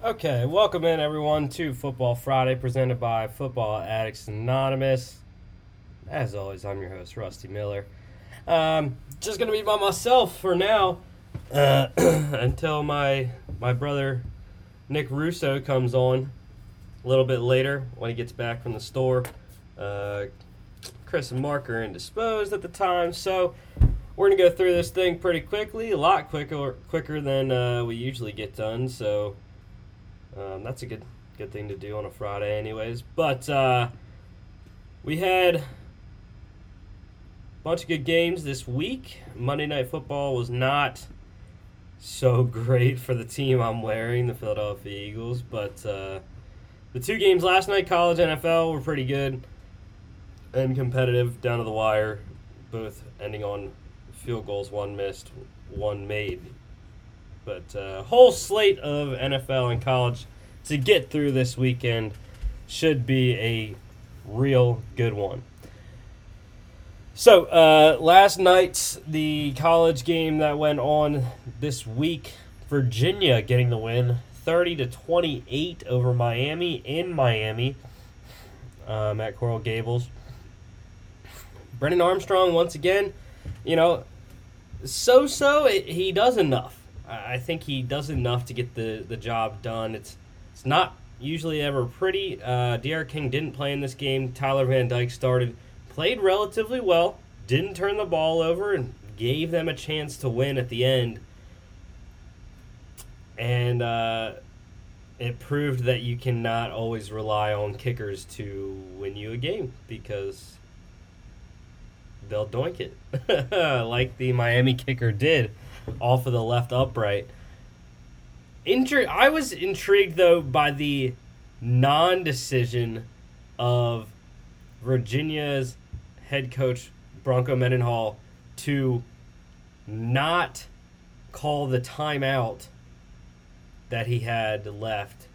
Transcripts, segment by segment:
Okay, welcome in everyone to Football Friday presented by Football Addicts Anonymous. As always, I'm your host, Rusty Miller. Um, just gonna be by myself for now uh, until my my brother Nick Russo comes on a little bit later when he gets back from the store. Uh, Chris and Mark are indisposed at the time, so we're gonna go through this thing pretty quickly, a lot quicker quicker than uh, we usually get done. So um, that's a good good thing to do on a Friday, anyways. But uh, we had a bunch of good games this week. Monday Night Football was not so great for the team I'm wearing, the Philadelphia Eagles, but uh, the two games last night, college NFL, were pretty good and competitive down to the wire, both ending on field goals, one missed, one made. But uh, whole slate of NFL and college to get through this weekend should be a real good one. So uh, last night's the college game that went on this week, Virginia getting the win, thirty to twenty eight over Miami in Miami um, at Coral Gables. Brennan Armstrong once again, you know, so so he does enough. I think he does enough to get the, the job done. It's it's not usually ever pretty. Uh, D'Eriq King didn't play in this game. Tyler Van Dyke started, played relatively well, didn't turn the ball over, and gave them a chance to win at the end. And uh, it proved that you cannot always rely on kickers to win you a game because they'll doink it, like the Miami kicker did off of the left upright. Intri- I was intrigued though by the non-decision of Virginia's head coach Bronco Mendenhall to not call the timeout that he had left,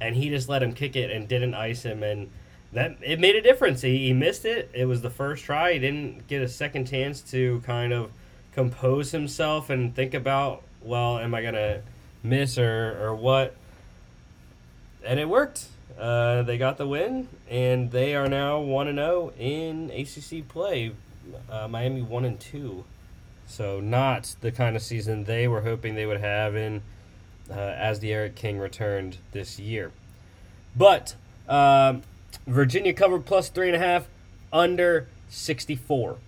and he just let him kick it and didn't ice him, and that it made a difference. He, he missed it. It was the first try. He didn't get a second chance to kind of compose himself and think about, well, am I gonna miss or or what? And it worked. Uh, they got the win, and they are now one and zero in ACC play. Uh, Miami one and two, so not the kind of season they were hoping they would have in uh, as Eric King returned this year. But um, Virginia covered plus three and a half, under sixty four.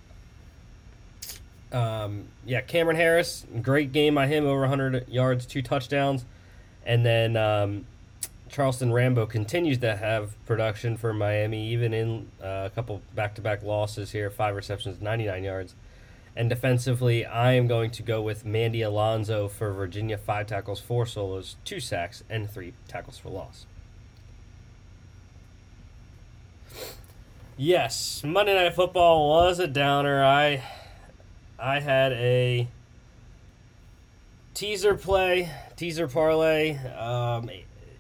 Um, yeah, Cam'Ron Harris, great game by him, over 100 yards, two touchdowns. And then um, Charleston Rambo continues to have production for Miami, even in uh, a couple back to back losses here five receptions, 99 yards. And defensively, I am going to go with Mandy Alonso for Virginia, five tackles, four solos, two sacks, and three tackles for loss. Yes, Monday Night Football was a downer. I I had a teaser play, teaser parlay, um,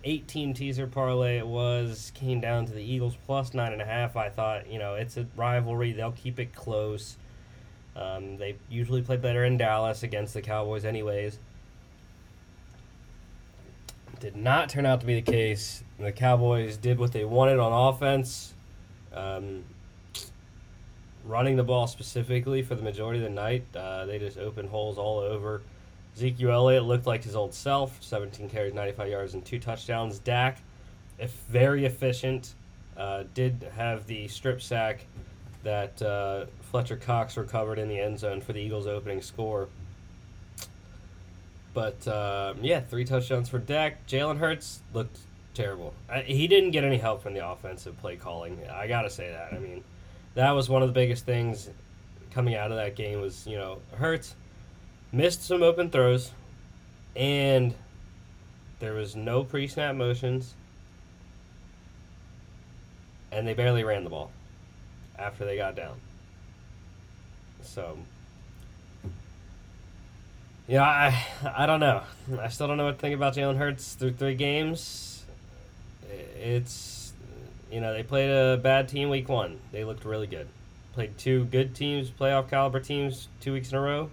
18 teaser parlay it was. Came down to the Eagles plus nine and a half. I thought, you know, it's a rivalry. They'll keep it close. Um, they usually play better in Dallas against the Cowboys, anyways. Did not turn out to be the case. The Cowboys did what they wanted on offense. Um, running the ball specifically for the majority of the night. Uh, they just opened holes all over. Ezekiel Elliott looked like his old self 17 carries, 95 yards, and two touchdowns. Dak, if very efficient, uh, did have the strip sack that uh, Fletcher Cox recovered in the end zone for the Eagles' opening score. But uh, yeah, three touchdowns for Dak. Jalen Hurts looked terrible. I, he didn't get any help from the offensive play calling. I gotta say that. I mean, that was one of the biggest things coming out of that game was you know Hurts missed some open throws, and there was no pre-snap motions, and they barely ran the ball after they got down. So. Yeah, I I don't know. I still don't know what to think about Jalen Hurts through three games. It's you know they played a bad team week one. They looked really good. Played two good teams, playoff caliber teams, two weeks in a row.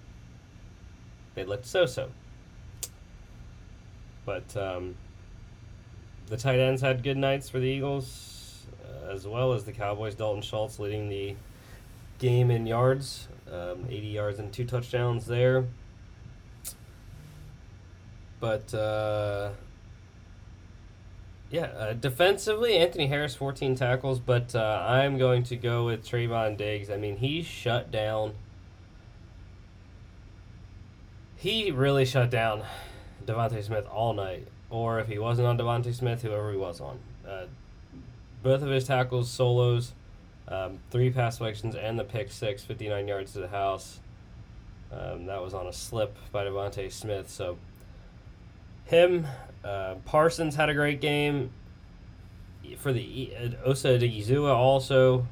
They looked so so. But um, the tight ends had good nights for the Eagles, uh, as well as the Cowboys. Dalton Schultz leading the game in yards, um, 80 yards and two touchdowns there. But uh, yeah, uh, defensively, Anthony Harris 14 tackles, but uh, I'm going to go with Trevon Diggs. I mean, he shut down. He really shut down DeVonta Smith all night, or if he wasn't on DeVonta Smith, whoever he was on. Uh, both of his tackles solos, um, three pass deflections, and the pick six, 59 yards to the house. Um, that was on a slip by DeVonta Smith. So him, uh, Parsons had a great game. For the uh, Osa Odighizuwa also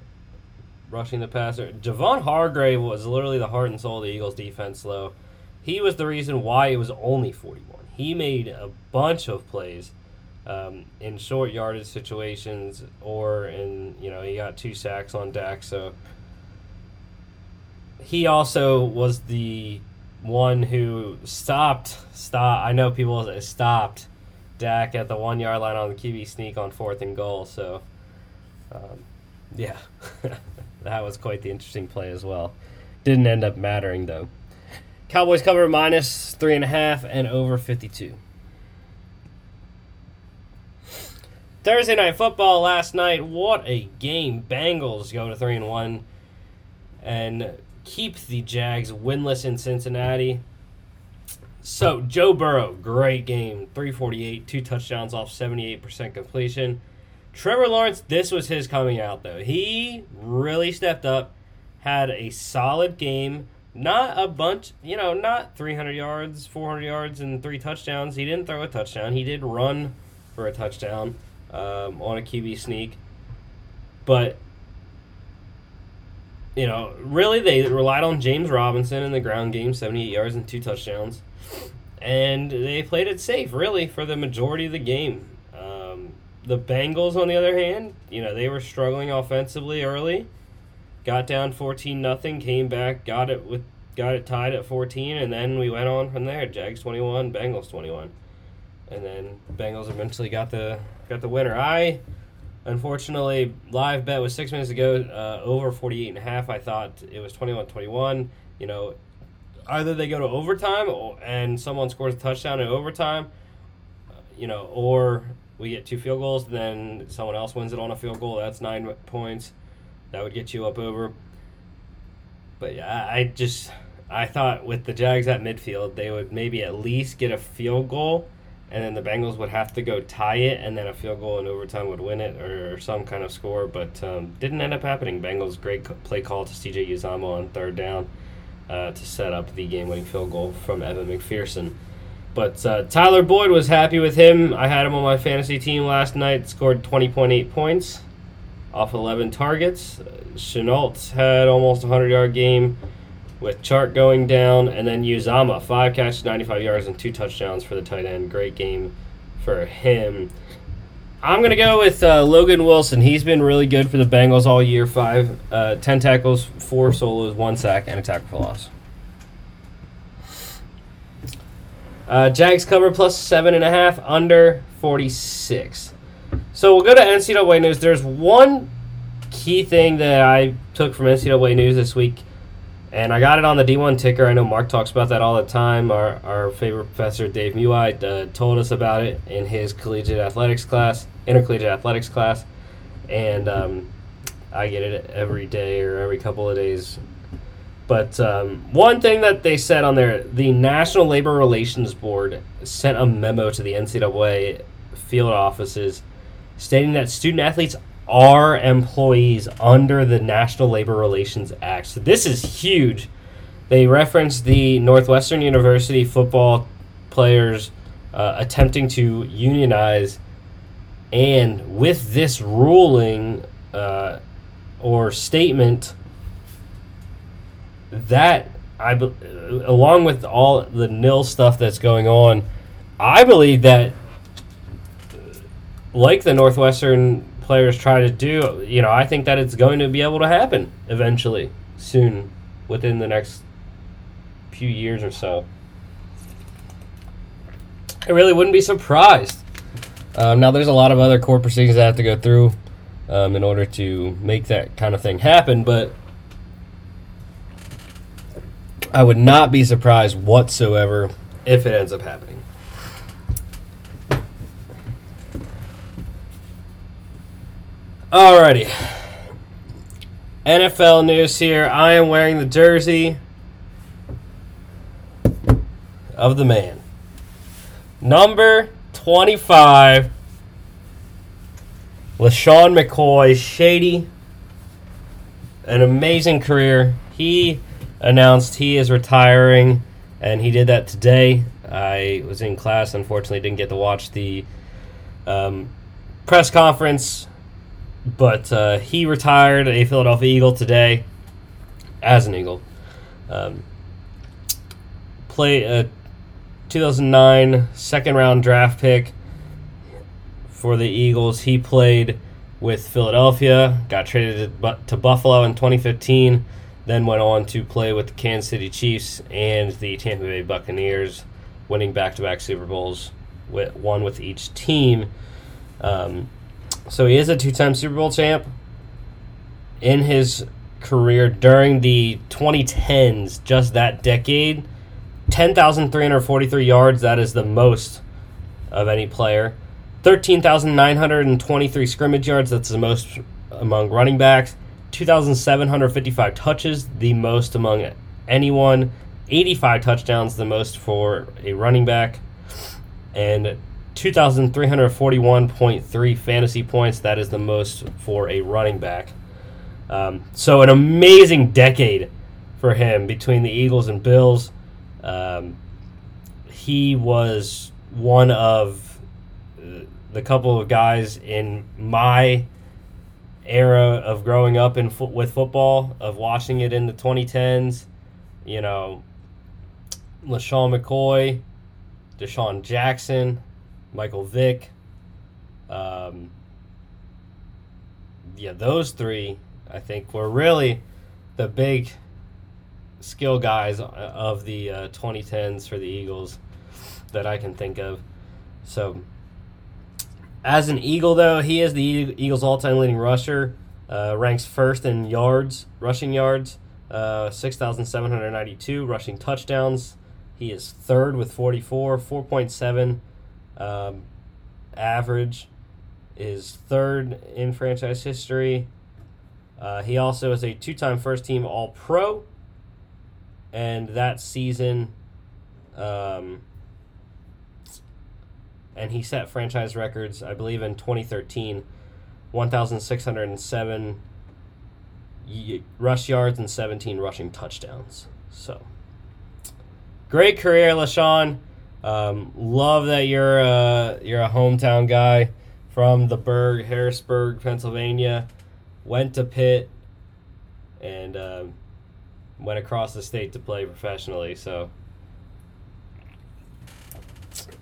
rushing the passer. Javon Hargrave was literally the heart and soul of the Eagles defense. Though he was the reason why it was only 41. He made a bunch of plays um, in short yardage situations, or in you know he got two sacks on Dak. So he also was the one who stopped stop. I know people stopped Dak at the one yard line on the QB sneak on fourth and goal. So um, yeah, that was quite the interesting play as well. Didn't end up mattering though. Cowboys cover minus three and a half and over fifty two. Thursday night football last night. What a game! Bengals go to three and one, and keep the Jags winless in Cincinnati. So Joe Burrow, great game, three forty eight, two touchdowns off seventy eight percent completion. Trevor Lawrence, this was his coming out though. He really stepped up, had a solid game. Not a bunch, you know, not 300 yards, 400 yards, and three touchdowns. He didn't throw a touchdown. He did run for a touchdown um, on a QB sneak. But, you know, really they relied on James Robinson in the ground game, 78 yards and two touchdowns. And they played it safe, really, for the majority of the game. Um, the Bengals, on the other hand, you know, they were struggling offensively early. Got down 14 nothing, came back, got it with got it tied at 14 and then we went on from there. Jags 21, Bengals 21 and then Bengals eventually got the got the winner. I unfortunately live bet was six minutes ago uh, over 48 and a half. I thought it was 21-21. You know, either they go to overtime or, and someone scores a touchdown in overtime, you know, or we get two field goals, then someone else wins it on a field goal. That's nine points. That would get you up over. But yeah, I just I thought with the Jags at midfield, they would maybe at least get a field goal and then the Bengals would have to go tie it, and then a field goal in overtime would win it, or some kind of score. But um, didn't end up happening. Bengals great play call to C.J. Uzomah on third down uh, to set up the game-winning field goal from Evan McPherson. But uh, Tyler Boyd was happy with him. I had him on my fantasy team last night. Scored twenty point eight points off eleven targets. Uh, Shenault had almost a hundred yard game with Chart going down, and then Uzomah five catches, 95 yards, and two touchdowns for the tight end. Great game for him. I'm going to go with uh, Logan Wilson. He's been really good for the Bengals all year. Five, uh, 10 tackles, four solos, one sack, and a tackle for loss. Uh, Jags cover plus seven and a half, under 46. So we'll go to NCAA news. There's one key thing that I took from NCAA news this week and I got it on the D1 ticker. I know Mark talks about that all the time. Our, our favorite professor, Dave Muai, uh, told us about it in his collegiate athletics class, intercollegiate athletics class. And um, I get it every day or every couple of days. But um, one thing that they said on there the National Labor Relations Board sent a memo to the NCAA field offices stating that student athletes are employees under the National Labor Relations Act. So this is huge. They reference the Northwestern University football players uh, attempting to unionize, and with this ruling uh, or statement, that I, along with all the nil stuff that's going on, I believe that, like the Northwestern players try to do, you know, I think that it's going to be able to happen eventually, soon, within the next few years or so. I really wouldn't be surprised. Um, now, there's a lot of other court proceedings that have to go through um, in order to make that kind of thing happen, but I would not be surprised whatsoever if it ends up happening. Alrighty. NFL news here. I am wearing the jersey of the man. Number 25, LeSean McCoy. Shady. An amazing career. He announced he is retiring, and he did that today. I was in class, unfortunately, didn't get to watch the um, press conference, but uh, he retired a Philadelphia Eagle today as an Eagle. Um, play a 2009 second round draft pick for the Eagles. He played with Philadelphia, got traded to Buffalo in 2015 then went on to play with the Kansas City Chiefs and the Tampa Bay Buccaneers, winning back-to-back Super Bowls, with one with each team. Um, so he is a two-time Super Bowl champ. In his career during the 2010s, just that decade, 10,343 yards. That is the most of any player. 13,923 scrimmage yards. That's the most among running backs. 2,755 touches, the most among anyone. 85 touchdowns, the most for a running back. And 2,341.3 fantasy points, that is the most for a running back. Um, so, an amazing decade for him between the Eagles and Bills. Um, he was one of the couple of guys in my era of growing up in fo- with football, of watching it in the 2010s, you know, LeSean McCoy, DeSean Jackson, Michael Vick. Um, yeah, those three, I think, were really the big skill guys of the uh, 2010s for the Eagles that I can think of. So, as an Eagle, though, he is the Eagles' all-time leading rusher. Uh, ranks first in yards, rushing yards, uh, 6,792 rushing touchdowns. He is third with 44, 4.7 um, average. Is third in franchise history. Uh, he also is a two-time first-team All-Pro, and that season. Um, and he set franchise records, I believe, in 2013 1,607 rush yards and 17 rushing touchdowns. So, great career, LeSean. Um, love that you're a, you're a hometown guy from the Burg, Harrisburg, Pennsylvania. Went to Pitt and uh, went across the state to play professionally. So,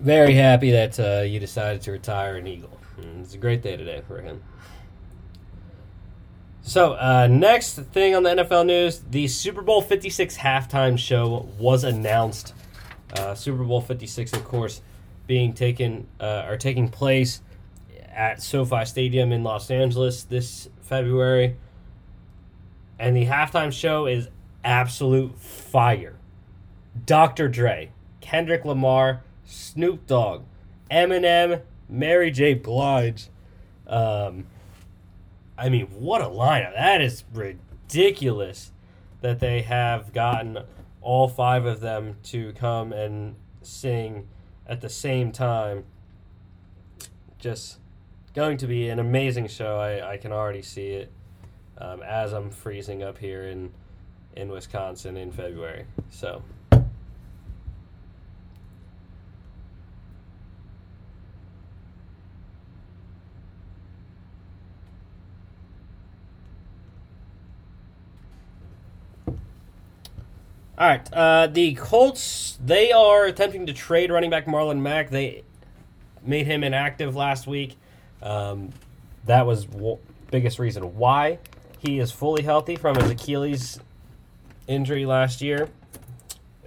very happy that uh, you decided to retire an Eagle. Mm, it's a great day today for him. So, uh, next thing on the NFL news the Super Bowl 56 halftime show was announced. Uh, Super Bowl 56, of course, being taken uh, or taking place at SoFi Stadium in Los Angeles this February. And the halftime show is absolute fire. Dr. Dre, Kendrick Lamar, Snoop Dogg, Eminem, Mary J. Blige. Um, I mean, what a lineup! That is ridiculous that they have gotten all five of them to come and sing at the same time. Just going to be an amazing show. I, I can already see it um, as I'm freezing up here in in Wisconsin in February. So. All right. Uh, the Colts, they are attempting to trade running back Marlon Mack. They made him inactive last week. Um, that was w- biggest reason why. He is fully healthy from his Achilles injury last year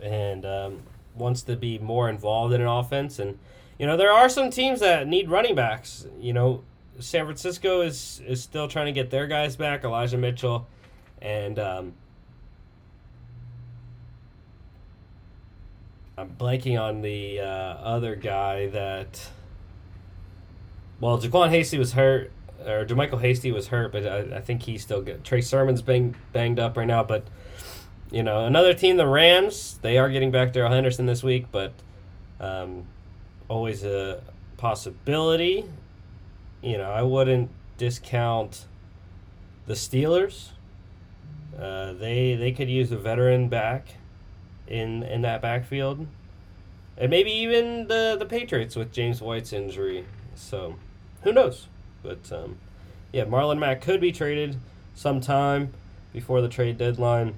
and um, wants to be more involved in an offense and you know, there are some teams that need running backs. You know, San Francisco is is still trying to get their guys back, Elijah Mitchell, and um, I'm blanking on the uh, other guy that. Well, Jaquan Hasty was hurt, or JaMycal Hasty was hurt, but I, I think he's still good. Trey Sermon's bang, banged up right now, but you know, another team, the Rams, they are getting back Darrell Henderson this week, but um, always a possibility. You know, I wouldn't discount the Steelers. Uh, they they could use a veteran back in in that backfield, and maybe even the the Patriots with James White's injury. So, who knows? But um, yeah, Marlon Mack could be traded sometime before the trade deadline.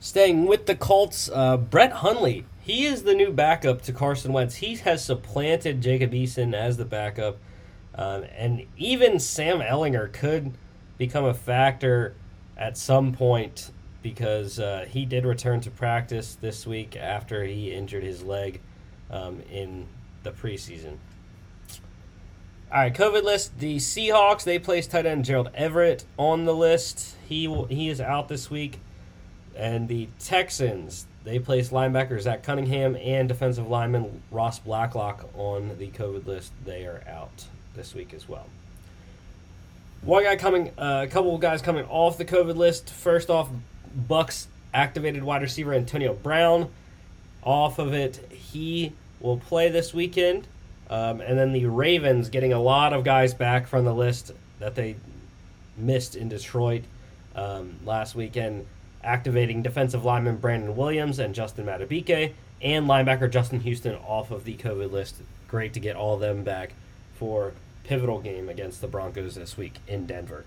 Staying with the Colts, uh, Brett Hundley. He is the new backup to Carson Wentz. He has supplanted Jacob Eason as the backup. Um, and even Sam Ehlinger could become a factor at some point because uh, he did return to practice this week after he injured his leg um, in the preseason. All right, COVID list. The Seahawks they placed tight end Gerald Everett on the list. He he is out this week, and the Texans they placed linebacker Zach Cunningham and defensive lineman Ross Blacklock on the COVID list. They are out this week as well. One guy coming, uh, a couple guys coming off the COVID list. First off, Bucks activated wide receiver Antonio Brown. Off of it, he will play this weekend. Um, and then the Ravens getting a lot of guys back from the list that they missed in Detroit um, last weekend, activating defensive lineman Brandon Williams and Justin Madubuike, and linebacker Justin Houston off of the COVID list. Great to get all of them back for pivotal game against the Broncos this week in Denver.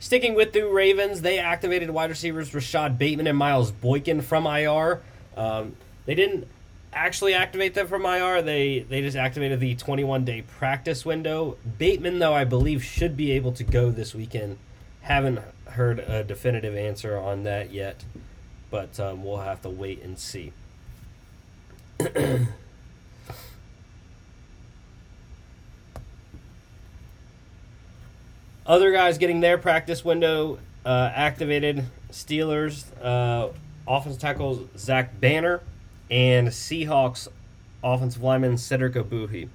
Sticking with the Ravens, they activated wide receivers Rashod Bateman and Miles Boykin from IR. Um, they didn't actually activate them from IR. They they just activated the 21 day practice window. Bateman, though, I believe should be able to go this weekend. Haven't heard a definitive answer on that yet, but um, we'll have to wait and see. Other guys getting their practice window uh, activated. Steelers uh, offensive tackle Zach Banner and Seahawks offensive lineman Cedric Ogbuehi.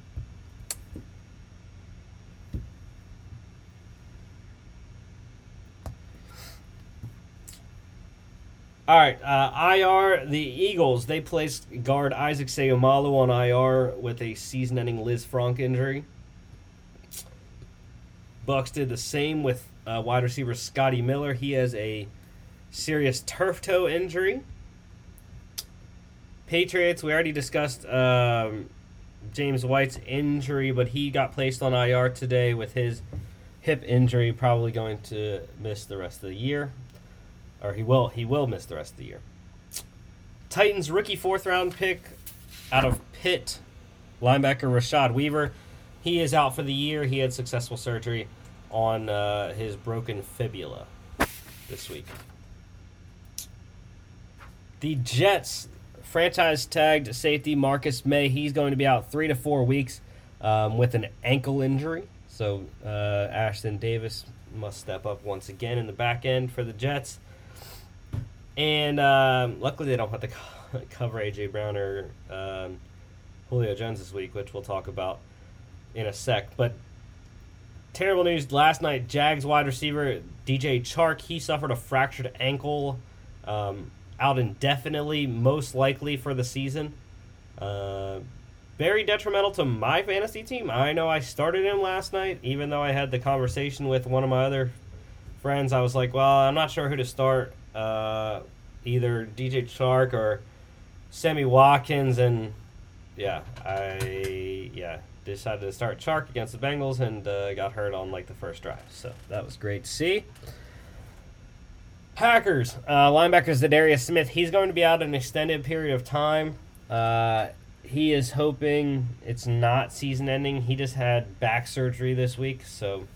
All right, uh, IR. The Eagles they placed guard Isaac Seumalo on IR with a season-ending Liz Lisfranc injury. Bucks did the same with uh, wide receiver Scotty Miller. He has a serious turf toe injury. Patriots, we already discussed um, James White's injury, but he got placed on IR today with his hip injury, probably going to miss the rest of the year, or he will he will miss the rest of the year. Titans rookie fourth round pick out of Pitt, linebacker Rashad Weaver. He is out for the year. He had successful surgery on uh, his broken fibula this week. The Jets franchise tagged safety Marcus Maye. He's going to be out three to four weeks um, with an ankle injury. So uh, Ashtyn Davis must step up once again in the back end for the Jets. And um, luckily, they don't have to cover AJ Brown or um, Julio Jones this week, which we'll talk about in a sec. But terrible news last night Jags wide receiver DJ Chark, he suffered a fractured ankle, um, out indefinitely, most likely for the season. Uh, very detrimental to my fantasy team. I know I started him last night, even though I had the conversation with one of my other friends. I was like, well, I'm not sure who to start. Uh, either DJ Chark or Sammy Watkins, and yeah, I yeah decided to start Chark against the Bengals and uh, got hurt on like the first drive. So that was great to see. Packers uh, linebacker Za'Darius Smith. He's going to be out an extended period of time. Uh, he is hoping it's not season ending. He just had back surgery this week, so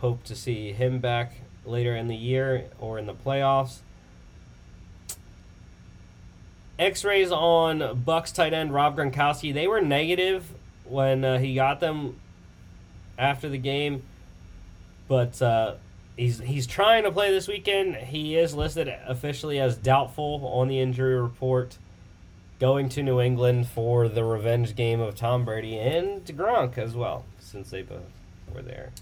hope to see him back later in the year or in the playoffs. X-rays on Bucks tight end Rob Gronkowski. They were negative when uh, he got them after the game, but uh, he's he's trying to play this weekend. He is listed officially as doubtful on the injury report, going to New England for the revenge game of Tom Brady and Gronk as well, since they both were there.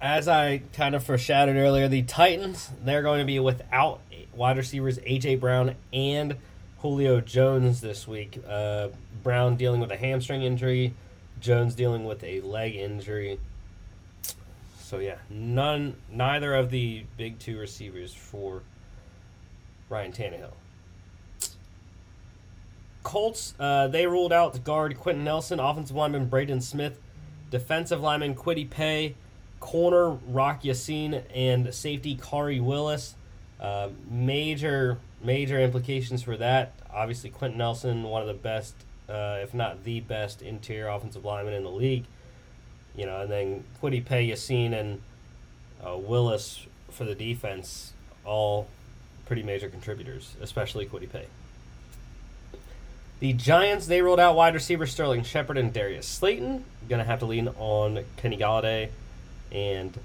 As I kind of foreshadowed earlier, the Titans, they're going to be without wide receivers A.J. Brown and Julio Jones this week. Uh, Brown dealing with a hamstring injury, Jones dealing with a leg injury. So yeah, none, neither of the big two receivers for Ryan Tannehill. Colts, uh, they ruled out guard Quenton Nelson, offensive lineman Braden Smith, defensive lineman Kwity Paye, corner Rock Ya-Sin, and safety Khari Willis. Uh, major, major implications for that. Obviously, Quenton Nelson, one of the best, uh, if not the best, interior offensive lineman in the league. You know, and then Kwity Paye, Ya-Sin, and uh, Willis for the defense, all pretty major contributors, especially Kwity Paye. The Giants, they rolled out wide receiver Sterling Shepard and Darius Slayton. Going to have to lean on Kenny Golladay and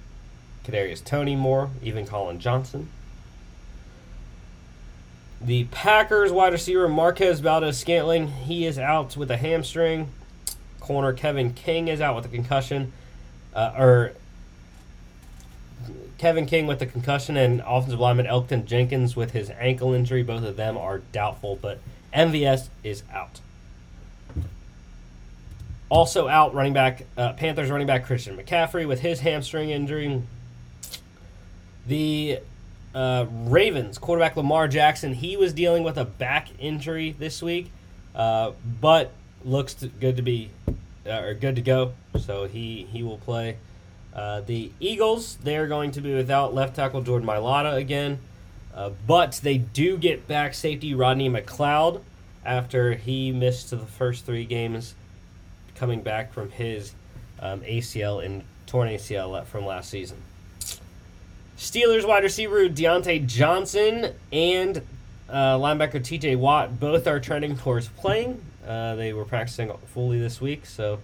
Kadarius Toney more, even Collin Johnson. The Packers wide receiver Marquez Valdes Scantling, he is out with a hamstring. Corner Kevin King is out with a concussion. Uh, or Kevin King with the concussion and offensive lineman Elgton Jenkins with his ankle injury. Both of them are doubtful, but MVS is out. Also out, running back uh, Panthers running back Christian McCaffrey with his hamstring injury. The uh, Ravens quarterback Lamar Jackson, he was dealing with a back injury this week, uh, but looks to, good to be uh, or good to go. So he he will play. Uh, the Eagles, they're going to be without left tackle Jordan Mailata again. Uh, but they do get back safety Rodney McLeod after he missed the first three games coming back from his um, ACL and torn ACL from last season. Steelers wide receiver Diontae Johnson and uh, linebacker TJ Watt both are trending towards playing. Uh, they were practicing fully this week, so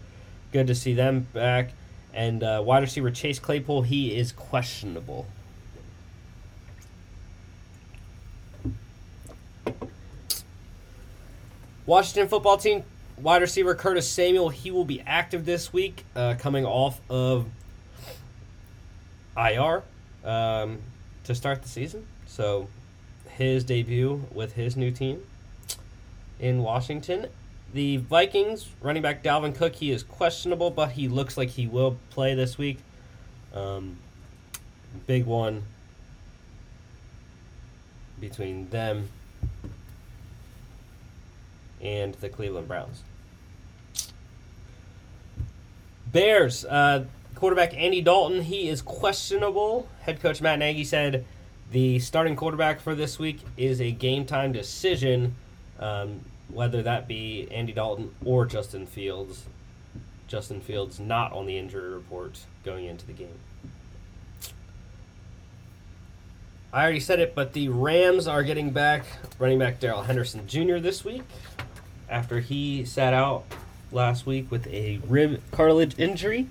good to see them back. And uh, wide receiver Chase Claypool, he is questionable. Washington football team wide receiver Curtis Samuel, he will be active this week, uh, coming off of IR um, to start the season. So his debut with his new team in Washington. The Vikings running back Dalvin Cook, he is questionable, but he looks like he will play this week. Um, big one between them and the Cleveland Browns. Bears, uh, quarterback Andy Dalton, he is questionable. Head coach Matt Nagy said the starting quarterback for this week is a game time decision, um, whether that be Andy Dalton or Justin Fields. Justin Fields not on the injury report going into the game. I already said it, but the Rams are getting back running back Darrell Henderson Jr. this week after he sat out last week with a rib cartilage injury.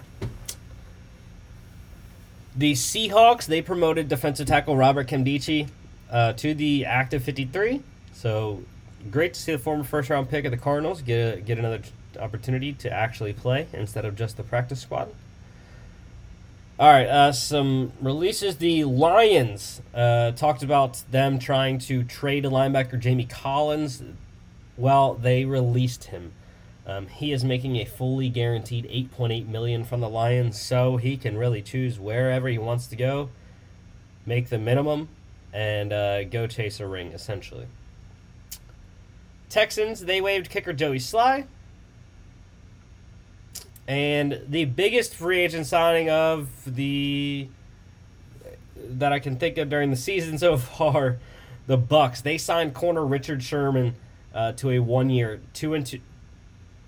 The Seahawks they promoted defensive tackle Robert Nkemdiche uh, to the active 53. So great to see the former first round pick of the Cardinals get a, get another opportunity to actually play instead of just the practice squad. All right, uh, some releases. The Lions uh, talked about them trying to trade a linebacker, Jamie Collins. Well, they released him. Um, he is making a fully guaranteed 8.8 million from the Lions, so he can really choose wherever he wants to go, make the minimum, and uh, go chase a ring. Essentially, Texans they waived kicker Joey Slye, and the biggest free agent signing of the that I can think of during the season so far, the Bucks they signed corner Richard Sherman uh, to a one-year two and two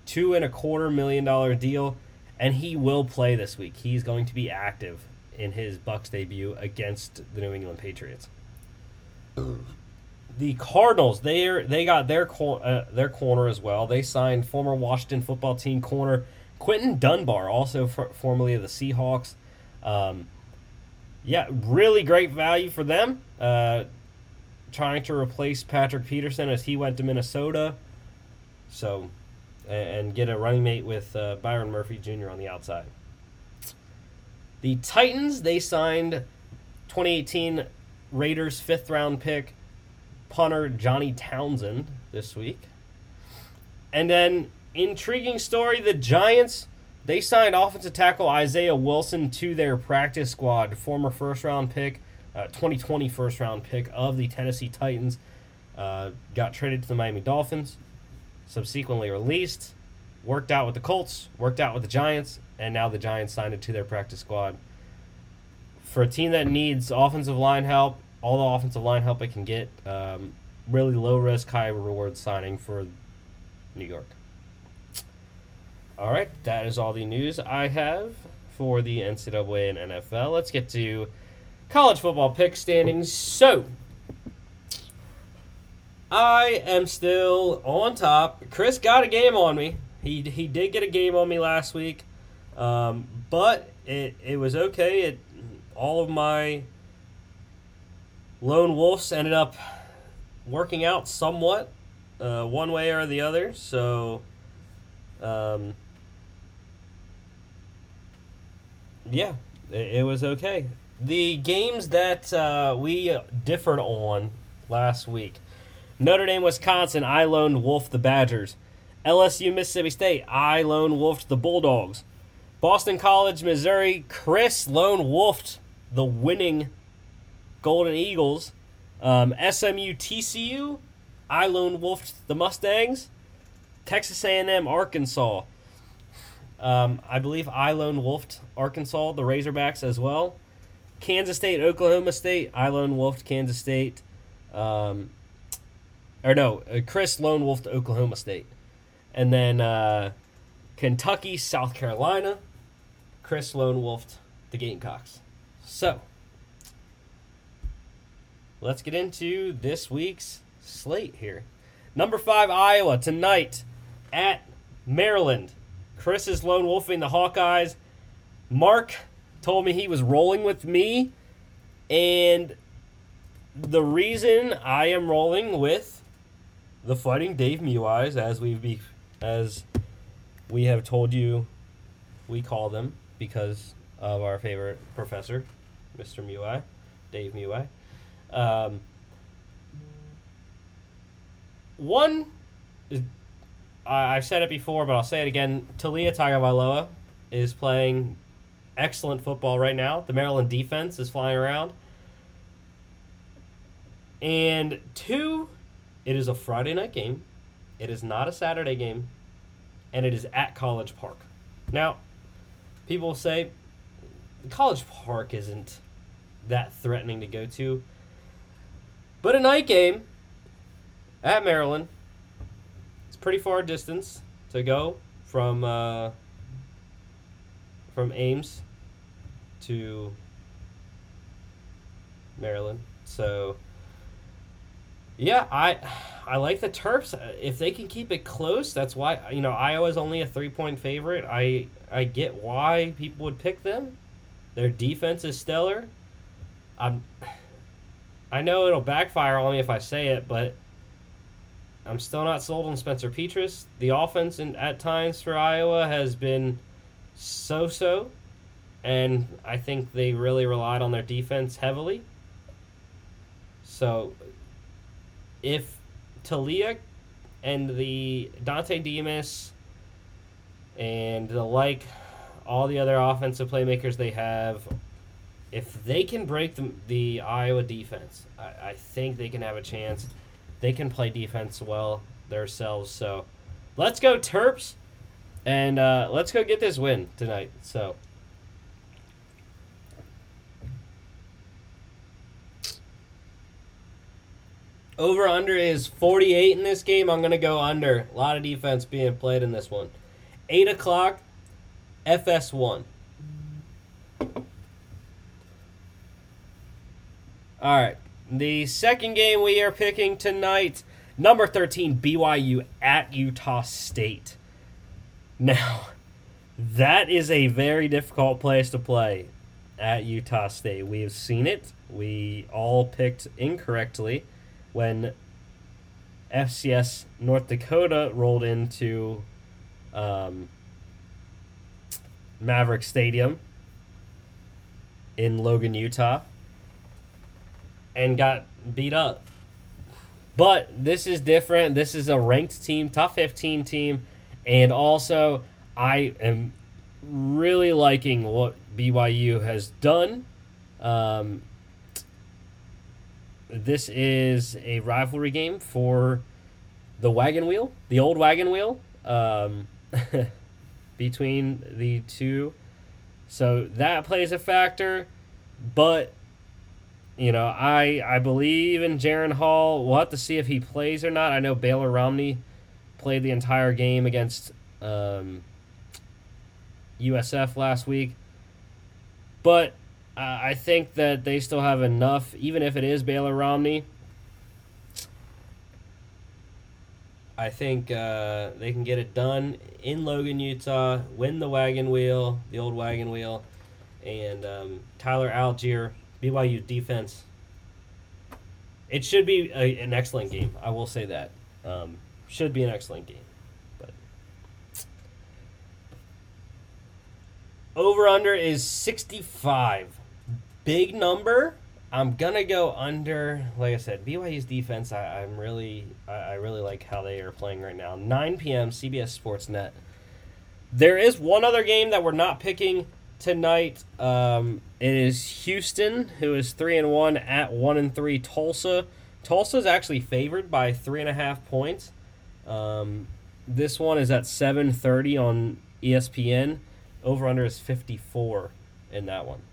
two and a quarter million dollar deal, and he will play this week. He's going to be active in his Bucks debut against the New England Patriots. The Cardinals, they are, they got their cor- uh, their corner as well. They signed former Washington football team corner Quinton Dunbar, also for, formerly of the Seahawks. Um, yeah, really great value for them. Uh, trying to replace Patrick Peterson as he went to Minnesota. So, and get a running mate with uh, Byron Murphy Jr. on the outside. The Titans, they signed 2018 Raiders fifth round pick punter Johnny Townsend this week. And then, intriguing story the Giants, they signed offensive tackle Isaiah Wilson to their practice squad, former first round pick, uh, 2020 first round pick of the Tennessee Titans. Uh, got traded to the Miami Dolphins, subsequently released, worked out with the Colts, worked out with the Giants, and now the Giants signed it to their practice squad. For a team that needs offensive line help, all the offensive line help it can get, um, really low risk, high reward signing for New York. All right, that is all the news I have for the NCAA and NFL. Let's get to college football pick standings. So, I am still on top. Chris got a game on me. He, he did get a game on me last week, um, but it, it was okay. It all of my lone wolves ended up working out somewhat, uh, one way or the other. So, um, yeah, it, it, was okay. The games that uh, we differed on last week Notre Dame, Wisconsin, I lone wolf the Badgers. LSU, Mississippi State, I lone wolfed the Bulldogs. Boston College, Missouri, Chris lone wolfed the winning Golden Eagles. Um, SMU, TCU, I lone wolfed the Mustangs. Texas A&M, Arkansas. Um, I believe I lone wolfed Arkansas, the Razorbacks as well. Kansas State, Oklahoma State, I lone wolfed Kansas State. Um, or no, uh, Chris lone wolf to Oklahoma State. And then uh, Kentucky, South Carolina, Chris lone wolfed the Gamecocks. So, let's get into this week's slate here. Number five, Iowa, tonight at Maryland. Chris is lone wolfing the Hawkeyes. Mark told me he was rolling with me, and the reason I am rolling with the Fighting Dave Mueyes, as we be, as we have told you, we call them because of our favorite professor, Mr. Muay, Dave Muay. Um, one, I, have said it before, but I'll say it again. Taulia Tagovailoa is playing excellent football right now. The Maryland defense is flying around. And two, it is a Friday night game. It is not a Saturday game. And it is at College Park. Now, people say College Park isn't that threatening to go to. But a night game at Maryland, it's pretty far distance to go from uh, from Ames to Maryland. So yeah, I I like the Terps. If they can keep it close, that's why you know Iowa's only a three point favorite. I I get why people would pick them. Their defense is stellar. I'm. I know it'll backfire on me if I say it, but I'm still not sold on Spencer Petras. The offense in, at times for Iowa has been so so, and I think they really relied on their defense heavily. So if Taulia and the Dontay Demus and the like, all the other offensive playmakers they have, if they can break the, the Iowa defense, I, I think they can have a chance. They can play defense well themselves. So let's go, Terps, and uh, let's go get this win tonight. So. Over under is 48 in this game. I'm going to go under. A lot of defense being played in this one. 8 o'clock, FS1. All right. The second game we are picking tonight, number 13, BYU at Utah State. Now, that is a very difficult place to play at Utah State. We have seen it. We all picked incorrectly when FCS North Dakota rolled into um, Maverik Stadium in Logan, Utah, and got beat up. But this is different. This is a ranked team, top 15 team, and also I am really liking what BYU has done. Um, this is a rivalry game for the wagon wheel, the old wagon wheel, um, between the two. So that plays a factor, but you know, I I believe in Jaren Hall. We'll have to see if he plays or not. I know Baylor Romney played the entire game against um, USF last week, but uh, I think that they still have enough, even if it is Baylor Romney. I think uh, they can get it done in Logan, Utah. Win the wagon wheel, the old wagon wheel, and um, Tyler Allgeier, BYU defense. It should be a, an excellent game. I will say that. Um, should be an excellent game. But over under is sixty five big number. I'm gonna go under. Like I said, BYU's defense. I, I'm really, I, I really like how they are playing right now. 9 p.m. CBS Sportsnet. There is one other game that we're not picking tonight. Um, it is Houston, who is three and one at one and three. Tulsa. Tulsa is actually favored by three and a half points. Um, this one is at 7:30 on ESPN. Over under is 54 in that one.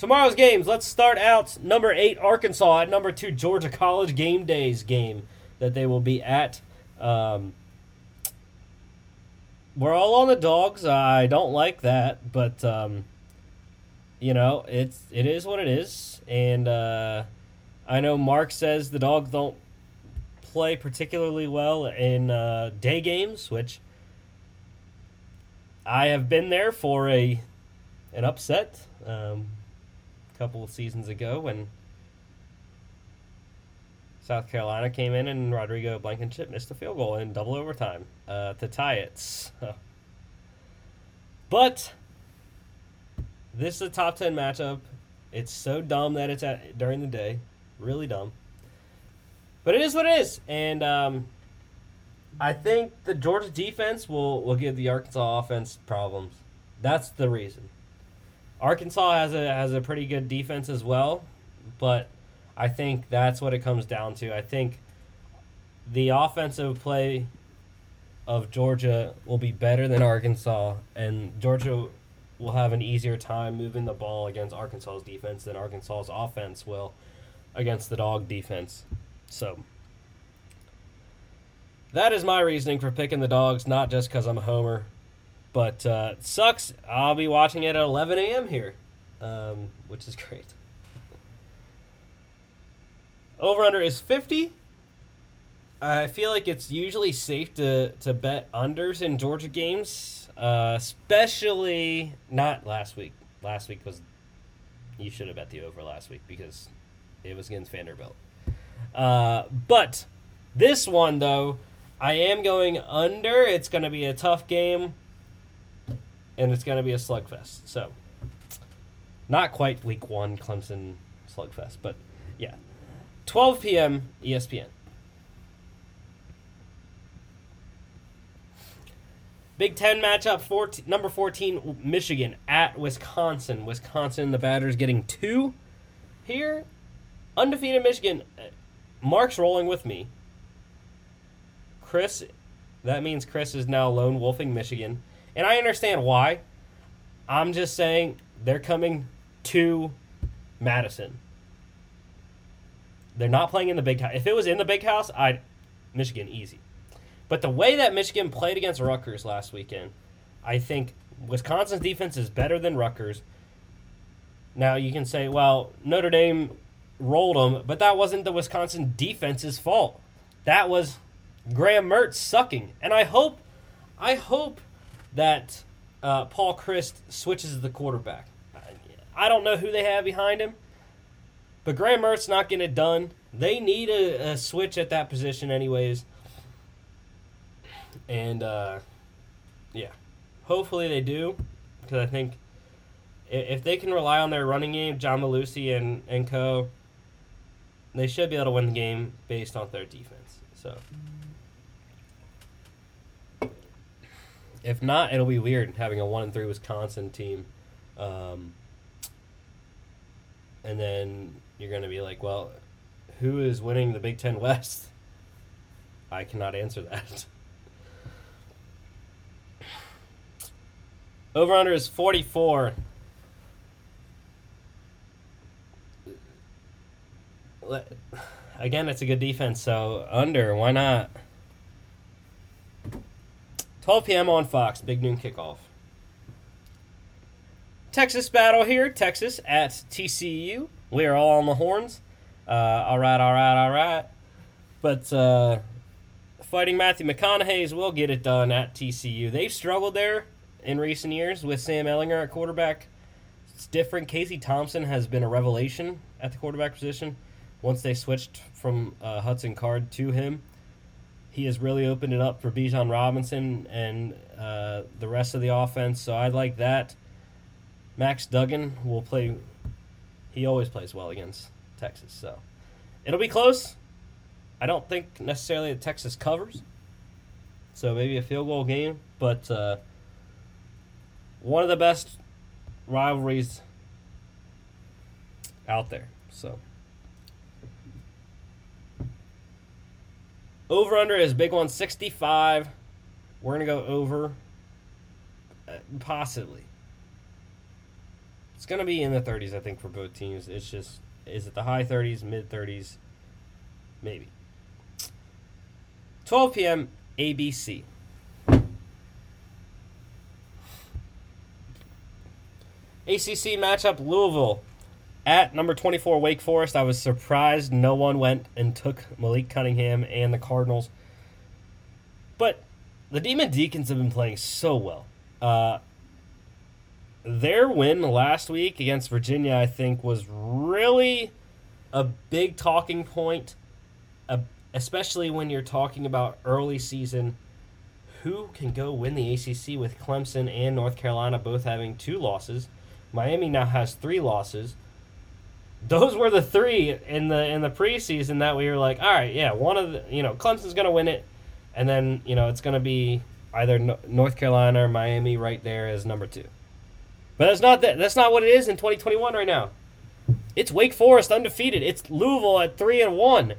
Tomorrow's games. Let's start out number eight Arkansas at number two Georgia College game days game that they will be at. Um, we're all on the dogs. I don't like that, but um, you know it's it is what it is, and uh, I know Mark says the dogs don't play particularly well in uh, day games, which I have been there for a an upset. Um, couple of seasons ago when South Carolina came in and Rodrigo Blankenship missed a field goal in double overtime uh, to tie it. but this is a top 10 matchup. It's so dumb that it's at during the day. Really dumb. But it is what it is. And um, I think the Georgia defense will, will give the Arkansas offense problems. That's the reason. Arkansas has a has a pretty good defense as well, but I think that's what it comes down to. I think the offensive play of Georgia will be better than Arkansas, and Georgia will have an easier time moving the ball against Arkansas's defense than Arkansas's offense will against the dog defense. So that is my reasoning for picking the dogs, not just because I'm a homer. But uh, sucks. I'll be watching it at 11 a.m. here, um, which is great. Over under is 50. I feel like it's usually safe to, to bet unders in Georgia games, uh, especially not last week. Last week was you should have bet the over last week because it was against Vanderbilt. Uh, but this one though, I am going under. It's going to be a tough game and it's going to be a slugfest. So, not quite week one Clemson slugfest, but yeah. 12 p.m. ESPN. Big Ten matchup, 14, number 14, Michigan at Wisconsin. Wisconsin, the Badgers getting two here. Undefeated Michigan. Uh, Mark's rolling with me. Chris, that means Chris is now lone wolfing Michigan. And I understand why. I'm just saying they're coming to Madison. They're not playing in the big house. If it was in the big house, I'd Michigan easy. But the way that Michigan played against Rutgers last weekend, I think Wisconsin's defense is better than Rutgers. Now you can say, well, Notre Dame rolled them, but that wasn't the Wisconsin defense's fault. That was Graham Mertz sucking. And I hope, I hope that uh, Paul Chryst switches the quarterback. I don't know who they have behind him, but Graham Mertz not getting it done. They need a, a switch at that position, anyways. And uh, yeah, hopefully they do, because I think if they can rely on their running game, John Mellusi and and co, they should be able to win the game based on their defense. So. If not, it'll be weird having a one and three Wisconsin team, um, and then you're going to be like, well, who is winning the Big Ten West? I cannot answer that. Over under is 44. Again, it's a good defense, so under, why not? 12 p.m. on Fox, big noon kickoff. Texas battle here, Texas at TCU. We are all on the horns. Uh, all right, all right, all right. But uh, fighting Matthew McConaughey's will get it done at TCU. They've struggled there in recent years with Sam Ehlinger at quarterback. It's different. Casey Thompson has been a revelation at the quarterback position. Once they switched from uh, Hudson Card to him, he has really opened it up for Bijan Robinson and uh, the rest of the offense. So I like that. Max Duggan will play. He always plays well against Texas, so it'll be close. I don't think necessarily that Texas covers, so maybe a field goal game, but uh, one of the best rivalries out there. So. Over under is big one, 65. We're going to go over. Uh, possibly. It's to be in the 30s, I think, for both teams. It's just, is it the high 30s, mid 30s? Maybe. 12 p.m. ABC. ACC matchup Louisville at number 24, Wake Forest, I was surprised no one went and took Malik Cunningham and the Cardinals. But the Demon Deacons have been playing so well. Uh, their win last week against Virginia, I think, was really a big talking point, uh, especially when you're talking about early season. Who can go win the ACC with Clemson and North Carolina both having two losses? Miami now has three losses those were the three in the in the preseason that we were like, all right, yeah, one of the you know Clemson's gonna win it, and then you know it's gonna be either North Carolina or Miami right there as number two. But that's not that. That's not what it is in 2021 right now. It's Wake Forest undefeated. It's Louisville at three and one.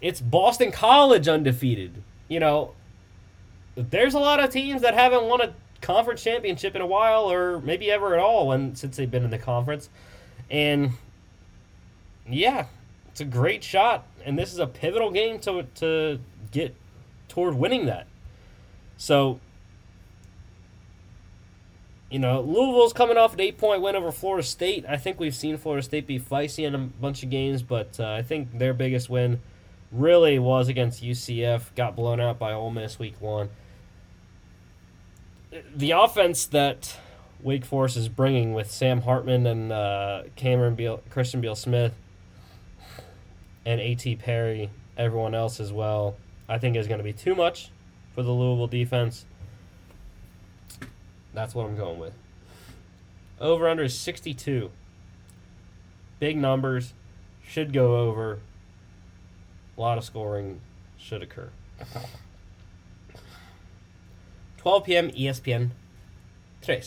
It's Boston College undefeated. You know, there's a lot of teams that haven't won a conference championship in a while, or maybe ever at all, when since they've been in the conference, and yeah, it's a great shot, and this is a pivotal game to to get toward winning that. So, you know, Louisville's coming off an eight point win over Florida State. I think we've seen Florida State be feisty in a bunch of games, but uh, I think their biggest win really was against UCF. Got blown out by Ole Miss week one. The offense that Wake Forest is bringing with Sam Hartman and uh, Cameron Beal, Christian Beal Smith and A.T. Perry, everyone else as well, I think is going to be too much for the Louisville defense. That's what I'm going with. Over under is 62. Big numbers should go over. A lot of scoring should occur. 12 p.m. ESPN 3.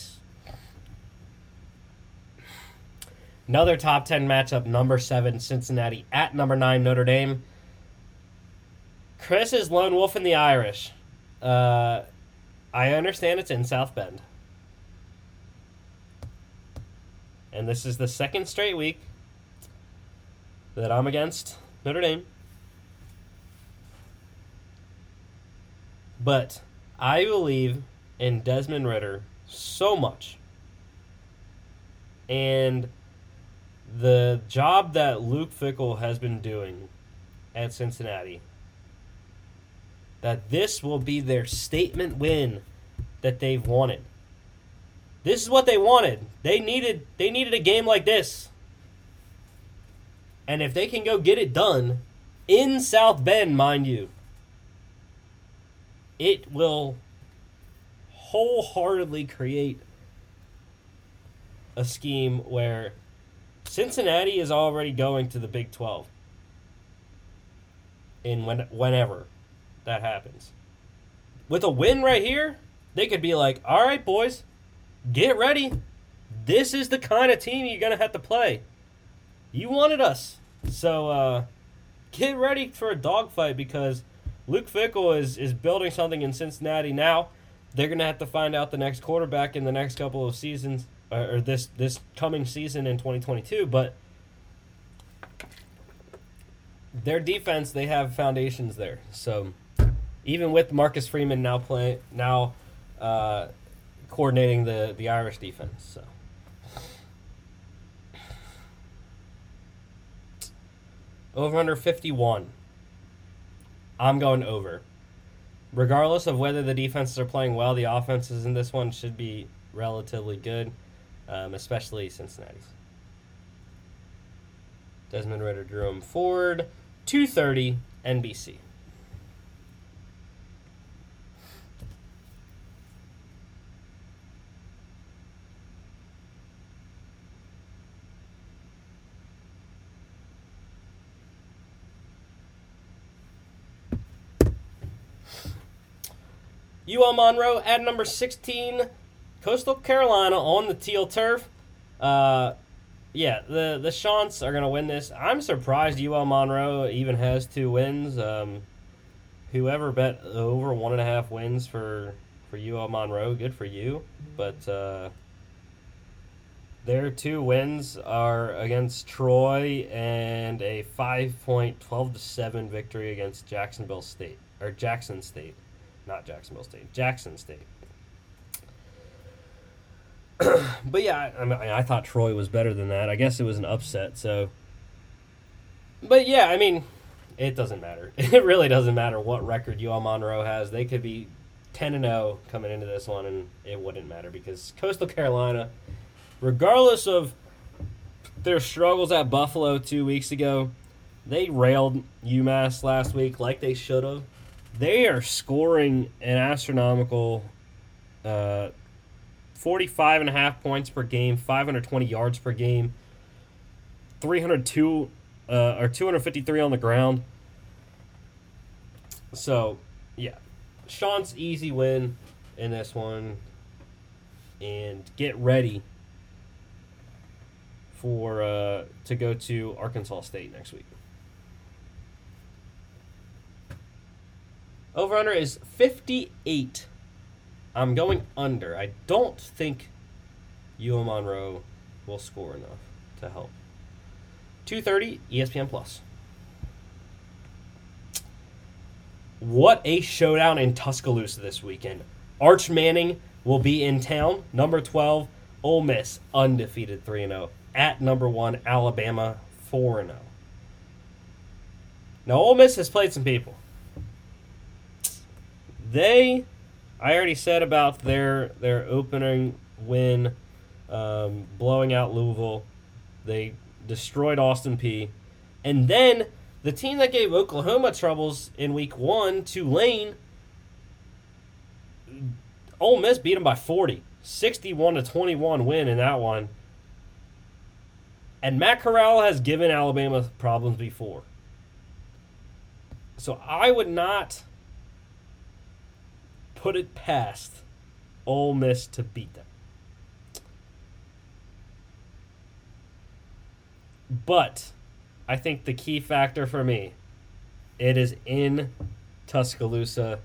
Another top 10 matchup, number 7 Cincinnati at number 9 Notre Dame. Chris is lone wolf in the Irish. Uh, I understand it's in South Bend. And this is the second straight week that I'm against Notre Dame. But I believe in Desmond Ridder so much. And the job that Luke Fickell has been doing at Cincinnati, that this will be their statement win that they've wanted. This is what they wanted. They needed they needed a game like this. And if they can go get it done in South Bend, mind you, it will wholeheartedly create a scheme where Cincinnati is already going to the Big 12 in when, whenever that happens. With a win right here, they could be like, all right, boys, get ready. This is the kind of team you're going to have to play. You wanted us. So uh, get ready for a dogfight because Luke Fickell is, is building something in Cincinnati now. They're going to have to find out the next quarterback in the next couple of seasons or, this this coming season in 2022, but their defense they have foundations there. So even with Marcus Freeman now play now uh, coordinating the the Irish defense, so. Over under 51. I'm going over. Regardless of whether the defenses are playing well, the offenses in this one should be relatively good um, especially Cincinnati's. Desmond Ridder, Jerome Ford, 230 NBC. UL Monroe at number 16 Coastal Carolina on the teal turf. Uh, yeah, the the Chants are gonna win this. I'm surprised UL Monroe even has two wins. Um, whoever bet over one and a half wins for for UL Monroe, good for you. But uh, their two wins are against Troy and a five point twelve to seven victory against Jacksonville State or Jackson State, not Jacksonville State, Jackson State. but yeah, I, mean, I thought Troy was better than that. I guess it was an upset. So, but yeah, I mean, it doesn't matter. It really doesn't matter what record UL Monroe has. They could be ten and zero oh coming into this one, and it wouldn't matter because Coastal Carolina, regardless of their struggles at Buffalo two weeks ago, they railed UMass last week like they should have. They are scoring an astronomical. Uh, 45 and a half points per game, 520 yards per game, 302 uh, or 253 on the ground. So, yeah. Chants easy win in this one. And get ready for uh, to go to Arkansas State next week. Over under is 58 I'm going under. I don't think UL Monroe will score enough to help. 230 ESPN Plus. What a showdown in Tuscaloosa this weekend. Arch Manning will be in town. Number 12, Ole Miss, undefeated 3 0. At number 1, Alabama, 4 0. Now, Ole Miss has played some people. They I already said about their their opening win, um, blowing out Louisville. They destroyed Austin Peay, and then the team that gave Oklahoma troubles in Week One, Tulane. Ole Miss beat them by 40, 61 to 21 win in that one. And Matt Corral has given Alabama problems before. So I would not put it past Ole Miss to beat them. But I think the key factor for me, it is in Tuscaloosa.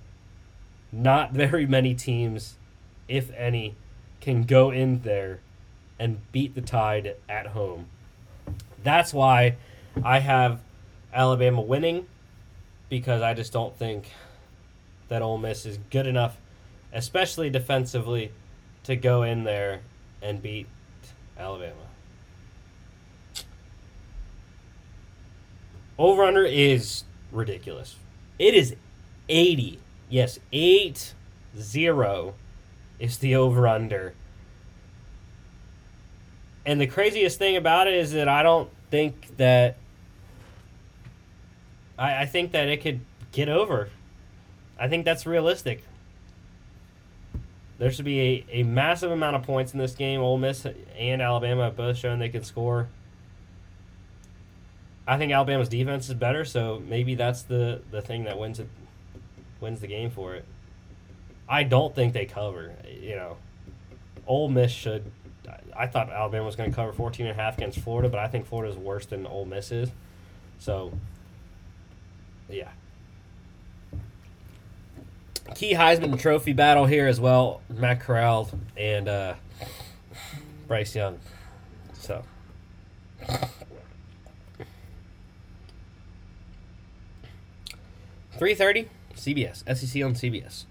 Not very many teams, if any, can go in there and beat the Tide at home. That's why I have Alabama winning because I just don't think that Ole Miss is good enough, especially defensively, to go in there and beat Alabama. Over under is ridiculous. It is 80. Yes, 8 0 is the over under. And the craziest thing about it is that I don't think that. I, I think that it could get over. I think that's realistic. There should be a, a massive amount of points in this game. Ole Miss and Alabama have both shown they can score. I think Alabama's defense is better, so maybe that's the, the thing that wins it wins the game for it. I don't think they cover. You know, Ole Miss should. I thought Alabama was going to cover 14 and a half against Florida, but I think Florida is worse than Ole Miss is. So, yeah. Key Heisman Trophy battle here as well. Matt Corral and uh, Bryce Young. So. Three thirty, CBS, SEC on CBS.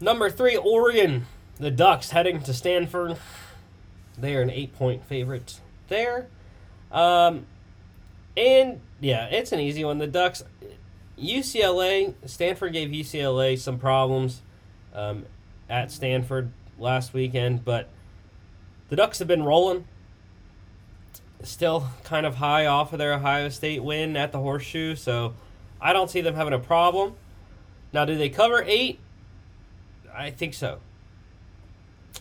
Number three, Oregon. The Ducks heading to Stanford. They are an eight point favorite there. Um, and yeah, it's an easy one. The Ducks, UCLA, Stanford gave UCLA some problems um, at Stanford last weekend, but the Ducks have been rolling. Still kind of high off of their Ohio State win at the Horseshoe, so I don't see them having a problem. Now, do they cover eight? I think so.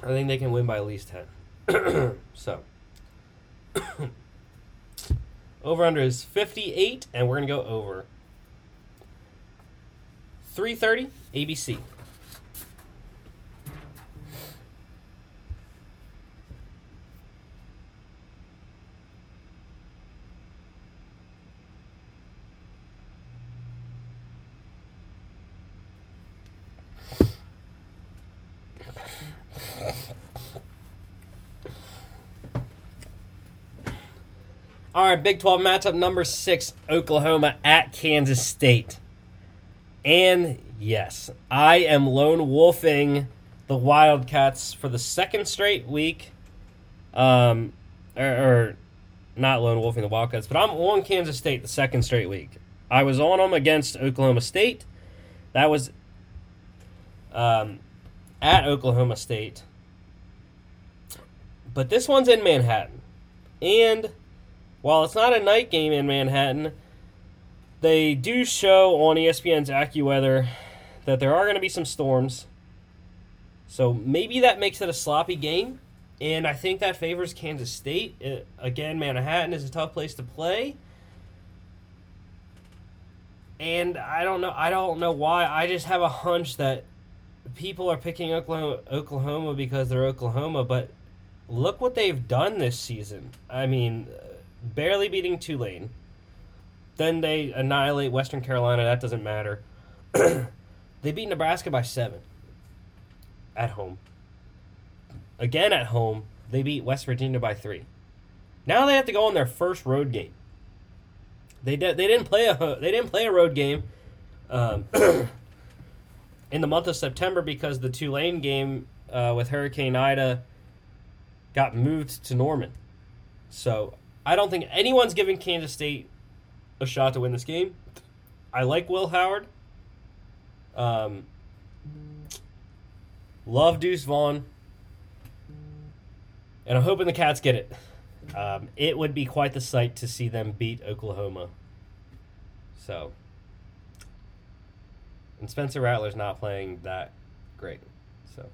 I think they can win by at least 10. so, over under is 58, and we're going to go over. 330 ABC. Right, Big 12 matchup number six Oklahoma at Kansas State. And yes, I am lone wolfing the Wildcats for the second straight week. Um, or, or not lone wolfing the Wildcats, but I'm on Kansas State the second straight week. I was on them against Oklahoma State. That was um, at Oklahoma State. But this one's in Manhattan. And while it's not a night game in Manhattan, they do show on ESPN's AccuWeather that there are going to be some storms. So maybe that makes it a sloppy game. And I think that favors Kansas State. It, again, Manhattan is a tough place to play. And I don't know. I don't know why. I just have a hunch that people are picking Oklahoma, Oklahoma because they're Oklahoma. But look what they've done this season. I mean, barely beating Tulane. Then they annihilate Western Carolina. That doesn't matter. they beat Nebraska by seven at home. Again at home, they beat West Virginia by three. Now they have to go on their first road game. They did. They didn't play a. They didn't play a road game. Um, in the month of September because the Tulane game uh, with Hurricane Ida got moved to Norman. So I don't think anyone's giving Kansas State a shot to win this game. I like Will Howard. Um, love Deuce Vaughn. And I'm hoping the Cats get it. Um, it would be quite the sight to see them beat Oklahoma. So. And Spencer Rattler's not playing that great. So.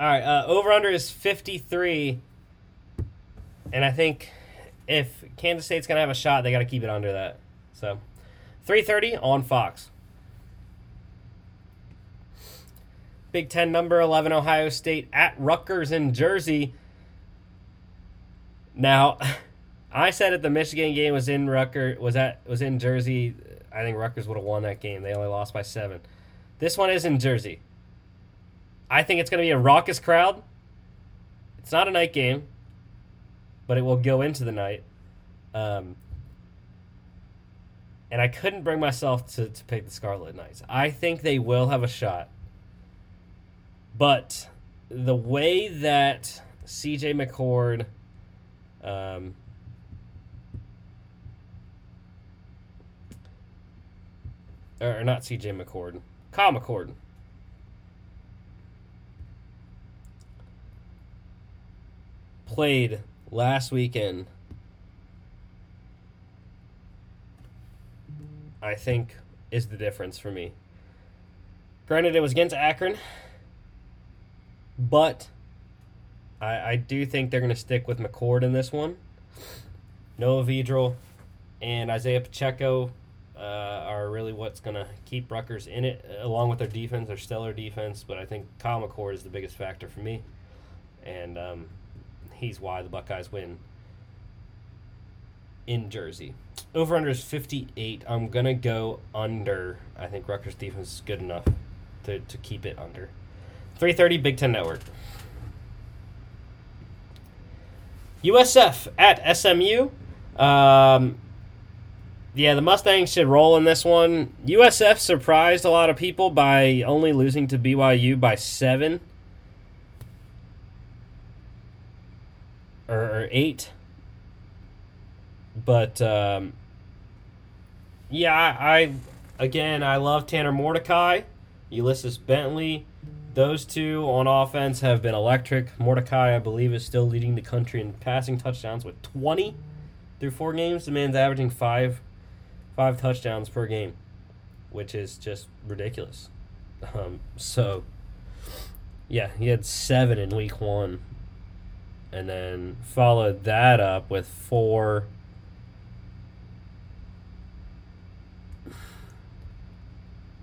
All right, uh, over under is 53. And I think if Kansas State's going to have a shot, they got to keep it under that. So, 3:30 on Fox. Big 10 number 11 Ohio State at Rutgers in Jersey. Now, I said if the Michigan game was in Rutgers was at was in Jersey, I think Rutgers would have won that game. They only lost by 7. This one is in Jersey. I think it's going to be a raucous crowd. It's not a night game, but it will go into the night. Um, and I couldn't bring myself to, to pick the Scarlet Knights. I think they will have a shot. But the way that CJ McCord um, or not CJ McCord, Kyle McCord. Played last weekend. I think is the difference for me. Granted, it was against Akron, but I, I do think they're going to stick with McCord in this one. Noah Vedral and Isaiah Pacheco uh, are really what's going to keep Rutgers in it, along with their defense, their stellar defense. But I think Kyle McCord is the biggest factor for me, and um, he's why the Buckeyes win in Jersey. Over under is 58. I'm going to go under. I think Rutgers defense is good enough to, to keep it under. 330 Big Ten Network. USF at SMU. Um, yeah, the Mustangs should roll in this one. USF surprised a lot of people by only losing to BYU by seven or, or eight. But um, yeah, I, again I love Tanner Mordecai, Ulysses Bentley. Those two on offense have been electric. Mordecai, I believe, is still leading the country in passing touchdowns with 20 through four games. The man's averaging five, five touchdowns per game, which is just ridiculous. Um, so, yeah, he had seven in week one, and then followed that up with four.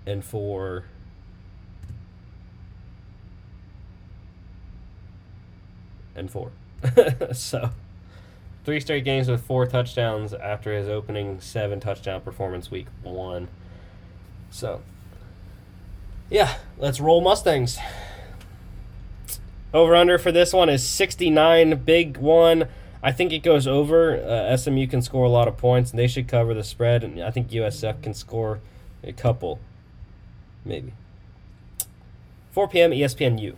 And four and four. so, three straight games with four touchdowns after his opening seven touchdown performance week one. So, yeah, let's roll Mustangs. Over under for this one is 69, big one. I think it goes over. Uh, SMU can score a lot of points, and they should cover the spread. And I think USF can score a couple, maybe. 4 p.m. ESPNU.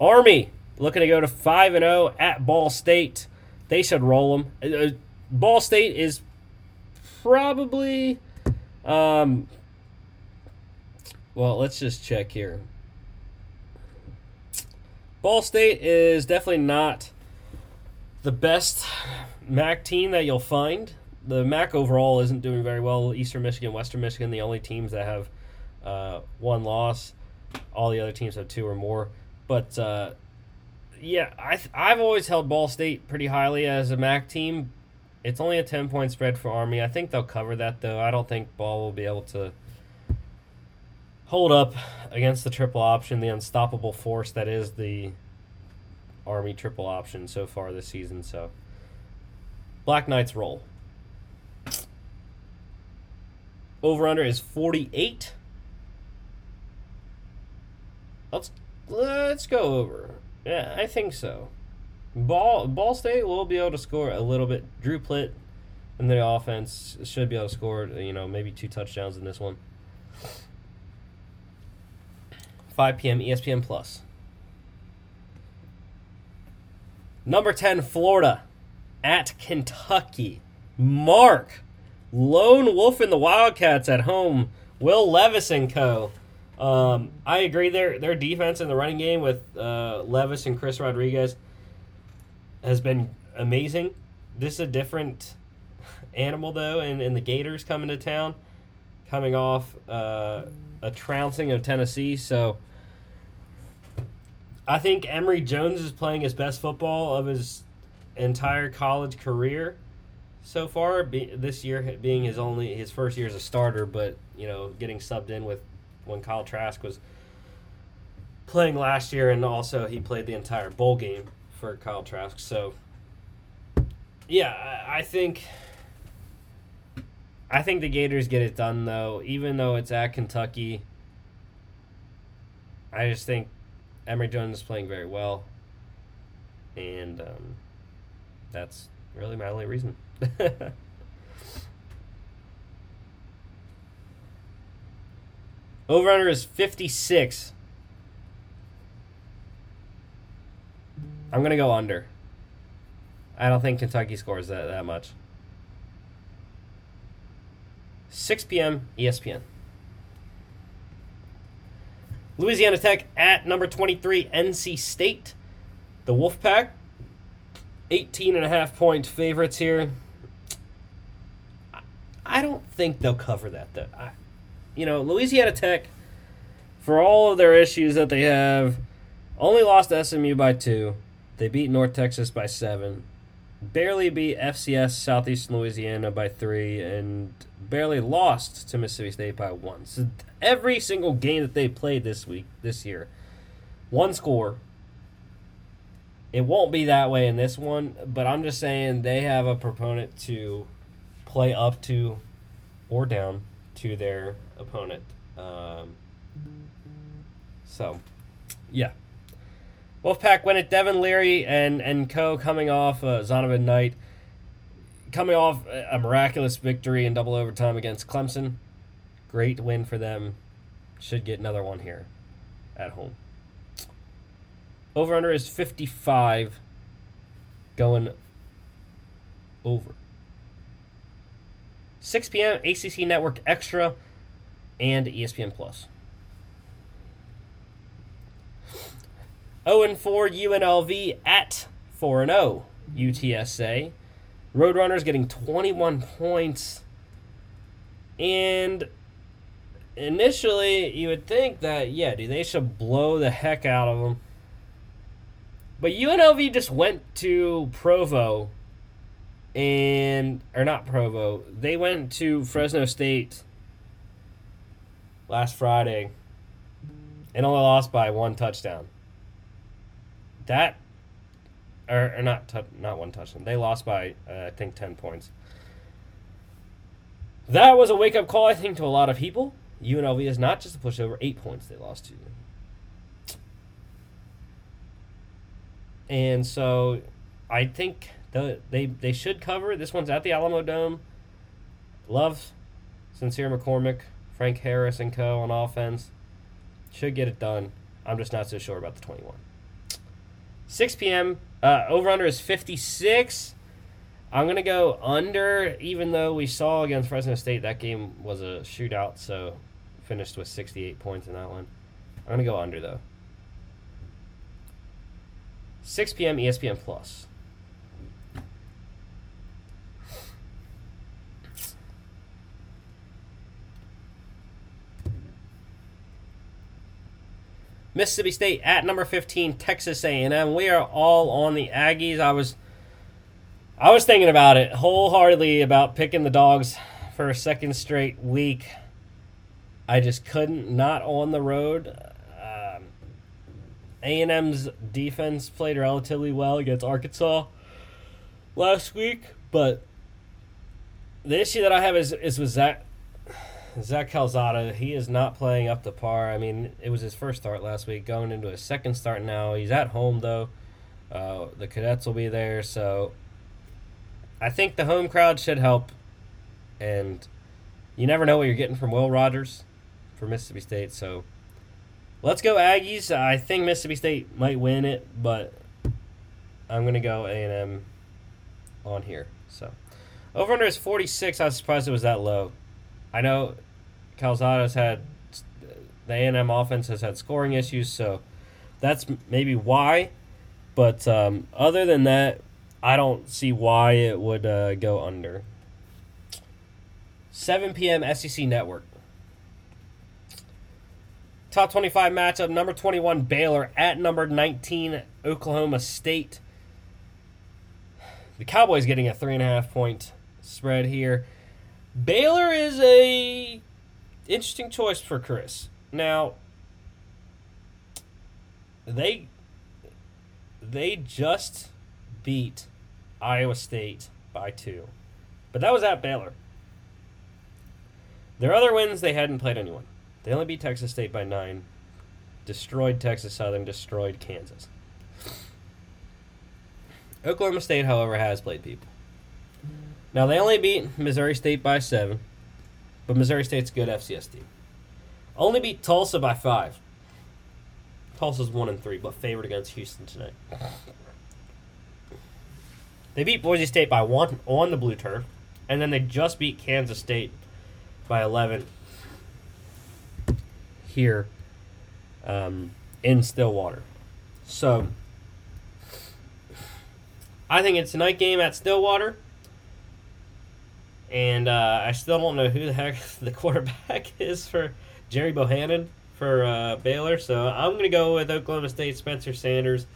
Army looking to go to 5 and 0 at Ball State. They should roll them. Uh, Ball State is probably um well, let's just check here. Ball State is definitely not the best MAC team that you'll find. The MAC overall isn't doing very well. Eastern Michigan, Western Michigan, the only teams that have uh, one loss. All the other teams have two or more. But uh, yeah, I I've always held Ball State pretty highly as a MAC team. It's only a ten point spread for Army. I think they'll cover that though. I don't think Ball will be able to hold up against the triple option, the unstoppable force that is the Army triple option so far this season. So Black Knights roll. Over under is 48. Let's let's go over. Yeah, I think so. Ball Ball State will be able to score a little bit. Drew Plitt and the offense should be able to score, you know, maybe two touchdowns in this one. 5 p.m. ESPN Plus. Number 10, Florida at Kentucky. Mark, lone wolf in the Wildcats at home. Will Levis and co. Um, I agree. Their their defense in the running game with uh, Levis and Chris Rodriguez has been amazing. This is a different animal though, and, and the Gators coming to town, coming off uh, a trouncing of Tennessee. So I think Emory Jones is playing his best football of his entire college career so far. Be, this year being his only his first year as a starter, but you know getting subbed in with when Kyle Trask was playing last year, and also he played the entire bowl game for Kyle Trask. So, yeah, I, I think I think the Gators get it done though, even though it's at Kentucky. I just think Emory Jones is playing very well, and um, that's really my only reason. Over under is 56. I'm going to go under. I don't think Kentucky scores that, that much. 6 p.m. ESPN. Louisiana Tech at number 23, NC State. The Wolfpack, 18 and a half point favorites here. I don't think they'll cover that, though. I, you know, Louisiana Tech, for all of their issues that they have, only lost SMU by two. They beat North Texas by seven. Barely beat FCS Southeastern Louisiana by three, and barely lost to Mississippi State by one. So every single game that they played this week, this year, one score. It won't be that way in this one, but I'm just saying they have a proponent to play up to or down to their opponent. Um, so, yeah. Wolfpack win at Devin Leary and, and co coming off uh, Zonovan Knight, coming off a miraculous victory in double overtime against Clemson. Great win for them. Should get another one here at home. Over under is 55 going over. 6 p.m. ACC Network Extra and ESPN Plus. 0 and 4 UNLV at 4 and 0 UTSA. Roadrunners getting 21 points. And initially, you would think that, yeah, dude, they should blow the heck out of them. But UNLV just went to Provo and, or not Provo, they went to Fresno State last Friday and only lost by one touchdown. That, or, or not, t- not one touchdown. They lost by, uh, I think, 10 points. That was a wake up call, I think, to a lot of people. UNLV is not just a pushover, eight points they lost to. And so I think the, they they should cover. This one's at the Alamo Dome. Love Sincere McCormick, Frank Harris, and co. on offense. Should get it done. I'm just not so sure about the 21. 6 p.m. Uh, over under is 56. I'm gonna go under, even though we saw against Fresno State that game was a shootout, so finished with 68 points in that one. I'm gonna go under though. 6 p.m. ESPN Plus. Mississippi State at number 15, Texas A&M. We are all on the Aggies. I was I was thinking about it wholeheartedly about picking the dogs for a second straight week. I just couldn't not on the road. Um, A&M's defense played relatively well against Arkansas last week, but the issue that I have is is with Zach Zach Calzada, he is not playing up to par. I mean, it was his first start last week, going into his second start now. He's at home though. Uh, the cadets will be there, so I think the home crowd should help. And you never know what you're getting from Will Rogers for Mississippi State. So let's go Aggies. I think Mississippi State might win it, but I'm gonna go A and M on here. So over under is 46. I was surprised it was that low. I know Calzada's had the A&M offense has had scoring issues, so that's maybe why. But um, other than that, I don't see why it would uh, go under. 7 p.m. SEC Network. Top 25 matchup number 21 Baylor at number 19 Oklahoma State. The Cowboys getting a three and a half point spread here. Baylor is a interesting choice for Chris. Now, they they just beat Iowa State by two, but that was at Baylor. Their other wins, they hadn't played anyone. They only beat Texas State by nine, destroyed Texas Southern, destroyed Kansas. Oklahoma State, however, has played people. Now they only beat Missouri State by seven, but Missouri State's good FCS team. Only beat Tulsa by five. Tulsa's one and three, but favored against Houston tonight. They beat Boise State by one on the blue turf, and then they just beat Kansas State by eleven here um, in Stillwater. So I think it's a night game at Stillwater. And uh, I still don't know who the heck the quarterback is for Gerry Bohanon for uh, Baylor. So I'm going to go with Oklahoma State Spencer Sanders.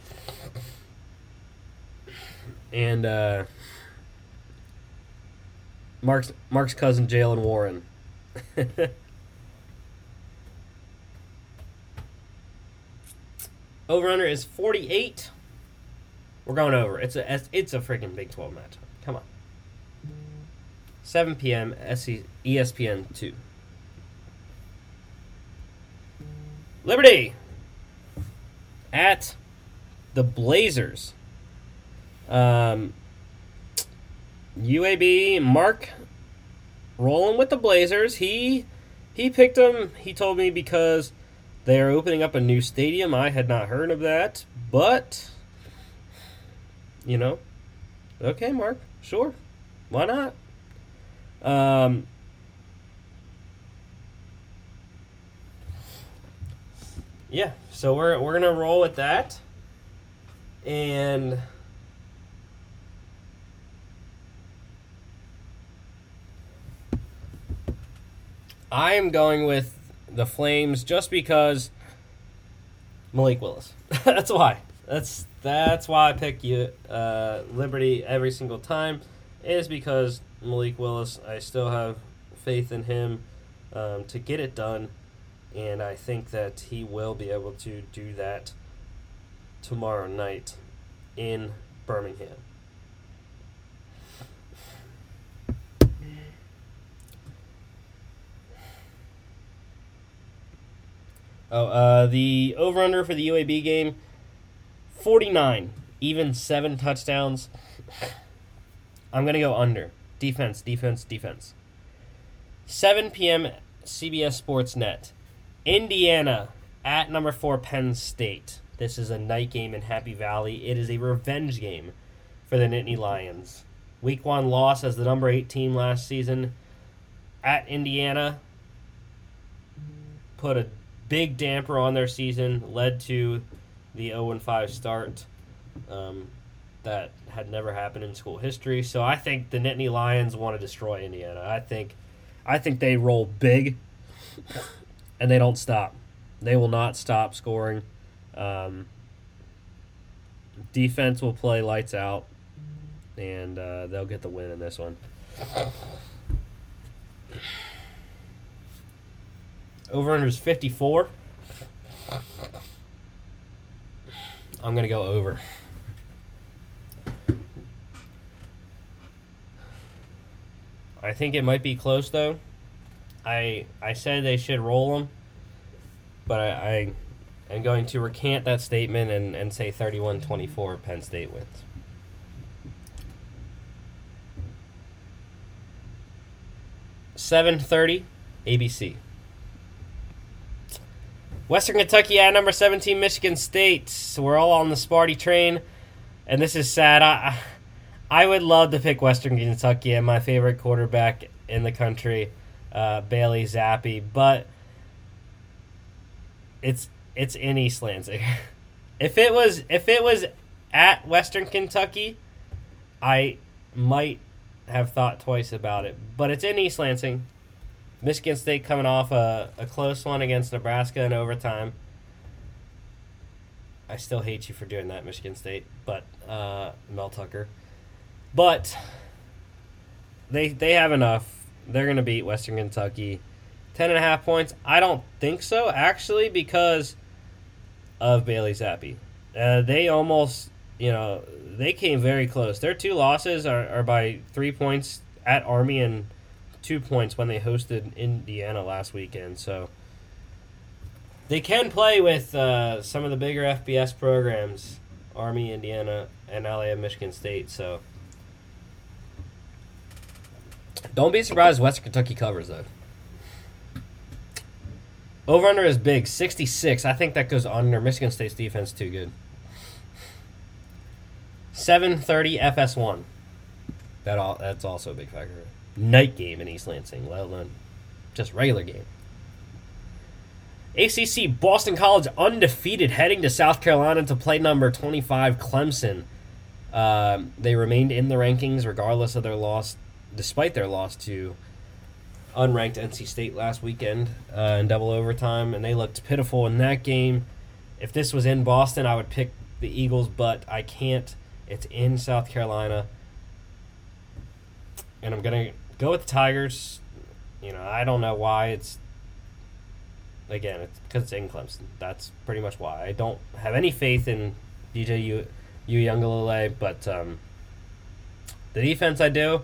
And uh, Mark's Mark's cousin Jaylen Warren. over under is 48. We're going over. It's a it's a freaking Big 12 match. Come on. 7 p.m. ESPN 2. Liberty at the Blazers. Um, UAB Mark rolling with the Blazers. He he picked them. He told me because they are opening up a new stadium. I had not heard of that, but you know, okay, Mark, sure, why not? Um, yeah, so we're we're gonna roll with that, and. I am going with the Flames just because Malik Willis. That's why. That's that's why I pick you uh, Liberty every single time. Is because Malik Willis. I still have faith in him um, to get it done, and I think that he will be able to do that tomorrow night in Birmingham. Oh, uh, the over under for the UAB game 49, even seven touchdowns. I'm going to go under. Defense, defense, defense. 7 p.m. CBS Sports Net. Indiana at number four Penn State. This is a night game in Happy Valley. It is a revenge game for the Nittany Lions. Week one loss as the number eight team last season at Indiana put a big damper on their season, led to the 0 5 start um, that had never happened in school history. So I think the Nittany Lions want to destroy Indiana. I think, I think they roll big, and they don't stop. They will not stop scoring. Um, defense will play lights out, and uh, they'll get the win in this one. Over under is 54. I'm going to go over. I think it might be close though. I I said they should roll them, but I, I am going to recant that statement and, and say 31-24 Penn State wins. Seven thirty, ABC. Western Kentucky at number 17, Michigan State. So we're all on the Sparty train, and this is sad. I, I would love to pick Western Kentucky and my favorite quarterback in the country, uh, Bailey Zappe, but it's it's in East Lansing. if it was if it was at Western Kentucky, I might have thought twice about it. But it's in East Lansing. Michigan State coming off a, a close one against Nebraska in overtime. I still hate you for doing that, Michigan State, but uh, Mel Tucker. But they they have enough. They're going to beat Western Kentucky. Ten and a half points. I don't think so, actually, because of Bailey Zappe. Uh, they almost, you know, they came very close. Their two losses are, are by three points at Army and – two points when they hosted Indiana last weekend. So they can play with uh, some of the bigger FBS programs, Army, Indiana, and LA Michigan State. So Don't be surprised if Western Kentucky covers though. Over under is big, 66. I think that goes under. Michigan State's defense too good. 7:30 FS1. That all that's also a big factor. Night game in East Lansing, let alone just regular game. ACC Boston College undefeated heading to South Carolina to play number 25 Clemson. Um, they remained in the rankings regardless of their loss, despite their loss to unranked NC State last weekend uh, in double overtime, and they looked pitiful in that game. If this was in Boston, I would pick the Eagles, but I can't. It's in South Carolina, and I'm gonna go with the Tigers. You know, I don't know why it's. Again, it's because it's in Clemson. That's pretty much why. I don't have any faith in DJ U, Uiagalelei, but um, the defense I do.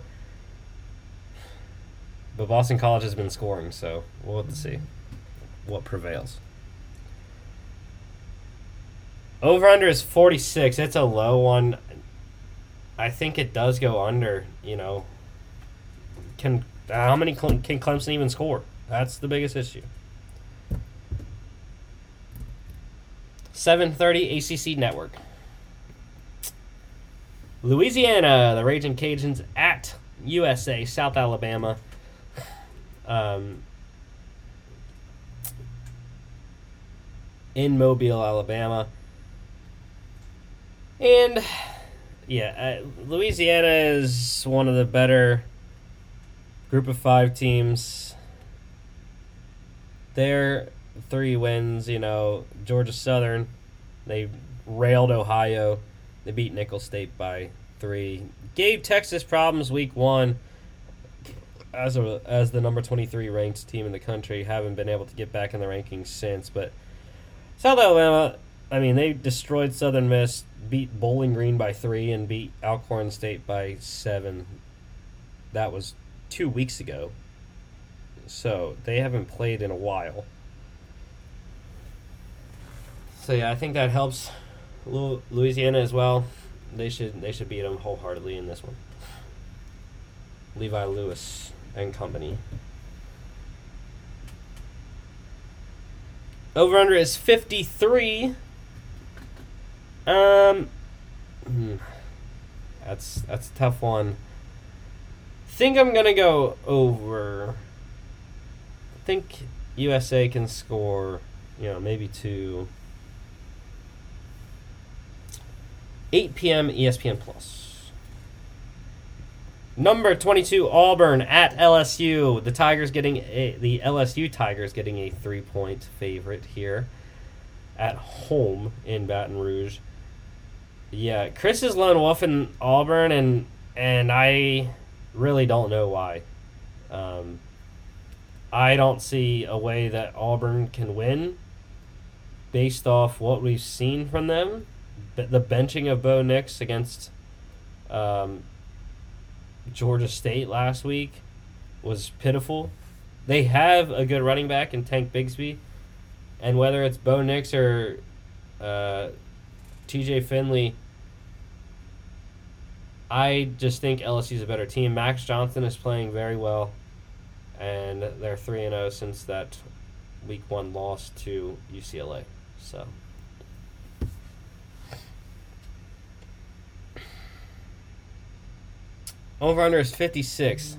But Boston College has been scoring, so we'll have to see what prevails. Over under is 46. It's a low one. I think it does go under, you know. Can how many can Clemson even score? That's the biggest issue. 7:30 ACC network. Louisiana, the Raging Cajuns at USA, South Alabama. Um, in Mobile, Alabama. And yeah, uh, Louisiana is one of the better group of five teams. Their three wins, you know, Georgia Southern, they railed Ohio. They beat Nicholls State by three. Gave Texas problems week one as a as the number 23 ranked team in the country haven't been able to get back in the rankings since but South Alabama I mean they destroyed Southern Miss beat Bowling Green by 3 and beat Alcorn State by 7 that was 2 weeks ago. So they haven't played in a while. So yeah I think that helps Louisiana as well. They should they should beat them wholeheartedly in this one. Levi Lewis and Company. Over under is 53. Um hmm, that's that's a tough one. Think I'm going to go over. I think USA can score, you know, maybe two 8 p.m. ESPN Plus. Number 22 Auburn at LSU. The Tigers getting a, the LSU Tigers getting a 3-point favorite here at home in Baton Rouge. Yeah, Chris is lone wolf in Auburn and and I really don't know why. Um, I don't see a way that Auburn can win based off what we've seen from them. The benching of Bo Nix against um, Georgia State last week was pitiful. They have a good running back in Tank Bigsby, and whether it's Bo Nix or uh, T.J. Finley, I just think LSU's a better team. Max Johnson is playing very well, and they're three and zero oh since that week one loss to UCLA. So. Over under is 56.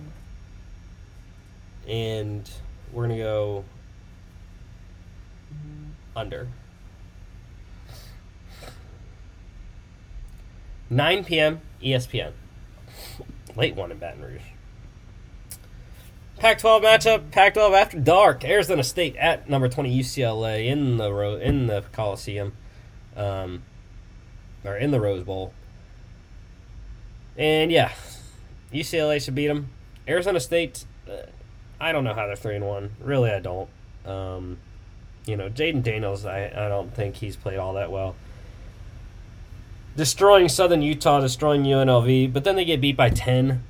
And we're going to go under. 9 p.m. ESPN. Late one in Baton Rouge. Pac 12 matchup, Pac 12 after dark. Arizona State at number 20 UCLA in the ro- in the Coliseum. Um, or in the Rose Bowl. And yeah, UCLA should beat them. Arizona State, uh, I don't know how they're three and one. Really, I don't. Um, you know, Jayden Daniels, I, I don't think he's played all that well. Destroying Southern Utah, destroying UNLV, but then they get beat by ten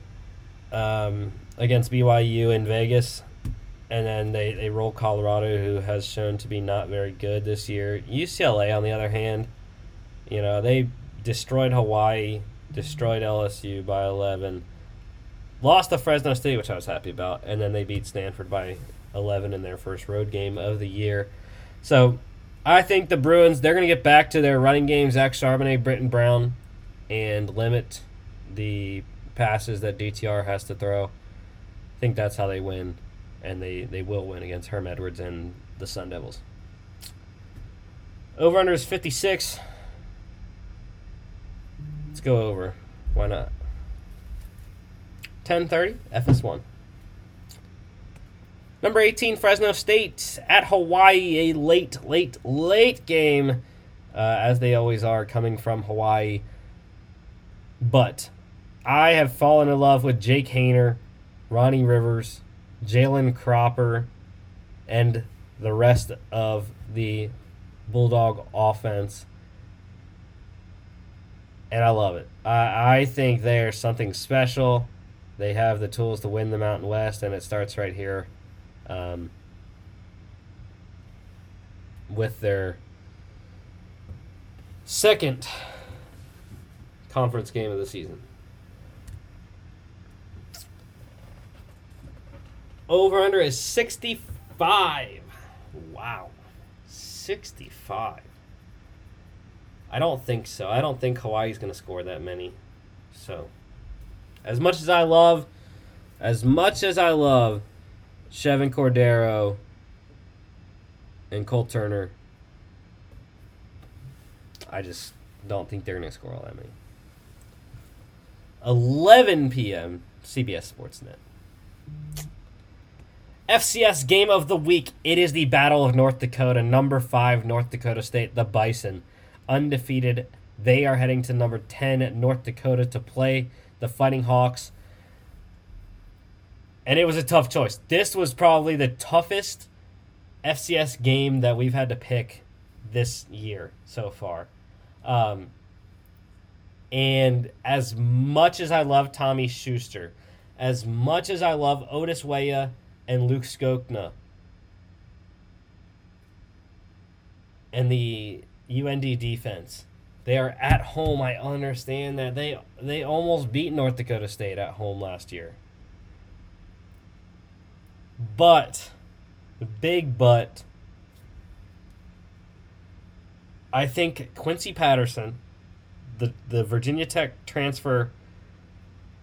um, against BYU in Vegas, and then they, they roll Colorado, who has shown to be not very good this year. UCLA, on the other hand, you know they destroyed Hawaii, destroyed LSU by eleven lost to Fresno State, which I was happy about, and then they beat Stanford by 11 in their first road game of the year. So I think the Bruins they're going to get back to their running game, Zach Charbonnet, Brittain Brown, and limit the passes that DTR has to throw. I think that's how they win, and they, they will win against Herm Edwards and the Sun Devils. Over under is 56. Let's go over. Why not? 10:30 FS1. Number 18 Fresno State at Hawaii, a late, late, late game, uh, as they always are, coming from Hawaii. But I have fallen in love with Jake Haener, Ronnie Rivers, Jalen Cropper, and the rest of the Bulldog offense. And I love it. I, I think they're something special. They have the tools to win the Mountain West, and it starts right here um, with their second conference game of the season. Over under is 65. Wow. 65. I don't think so. I don't think Hawaii's going to score that many. So, as much as I love, as much as I love Chevan Cordero and Cole Turner, I just don't think they're going to score all that many. 11 p.m. CBS Sportsnet. FCS game of the week. It is the Battle of North Dakota. Number five, North Dakota State, the Bison, undefeated. They are heading to number 10, North Dakota, to play the Fighting Hawks. And it was a tough choice. This was probably the toughest FCS game that we've had to pick this year so far. Um, and as much as I love Tommy Schuster, as much as I love Otis Weah and Luke Skokna. And the UND defense. They are at home. I understand that they they almost beat North Dakota State at home last year. But the big but I think Quincy Patterson, the the Virginia Tech transfer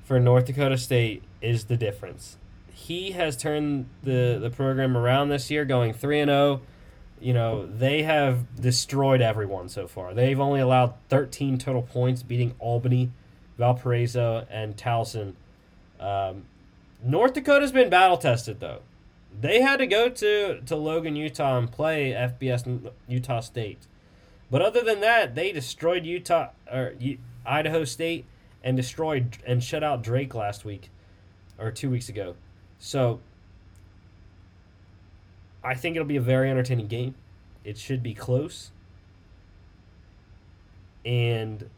for North Dakota State is the difference. He has turned the the program around this year going 3 and 0 you know they have destroyed everyone so far. They've only allowed 13 total points, beating Albany, Valparaiso, and Towson. Um, North Dakota's been battle tested though. They had to go to, to Logan, Utah, and play FBS Utah State. But other than that, they destroyed Utah or Idaho State and destroyed and shut out Drake last week or two weeks ago. So I think it'll be a very entertaining game. It should be close. And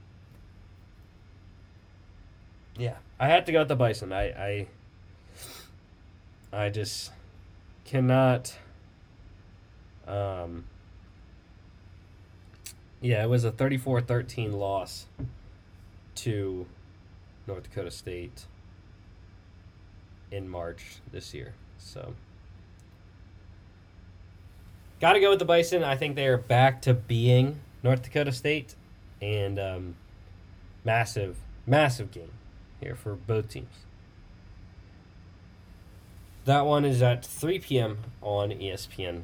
yeah, I had to go with the Bison. I I I just cannot um yeah, it was a 34-13 loss to North Dakota State in March this year. So, got to go with the Bison. I think they are back to being North Dakota State, and um, massive, massive game here for both teams. That one is at 3 p.m. on ESPN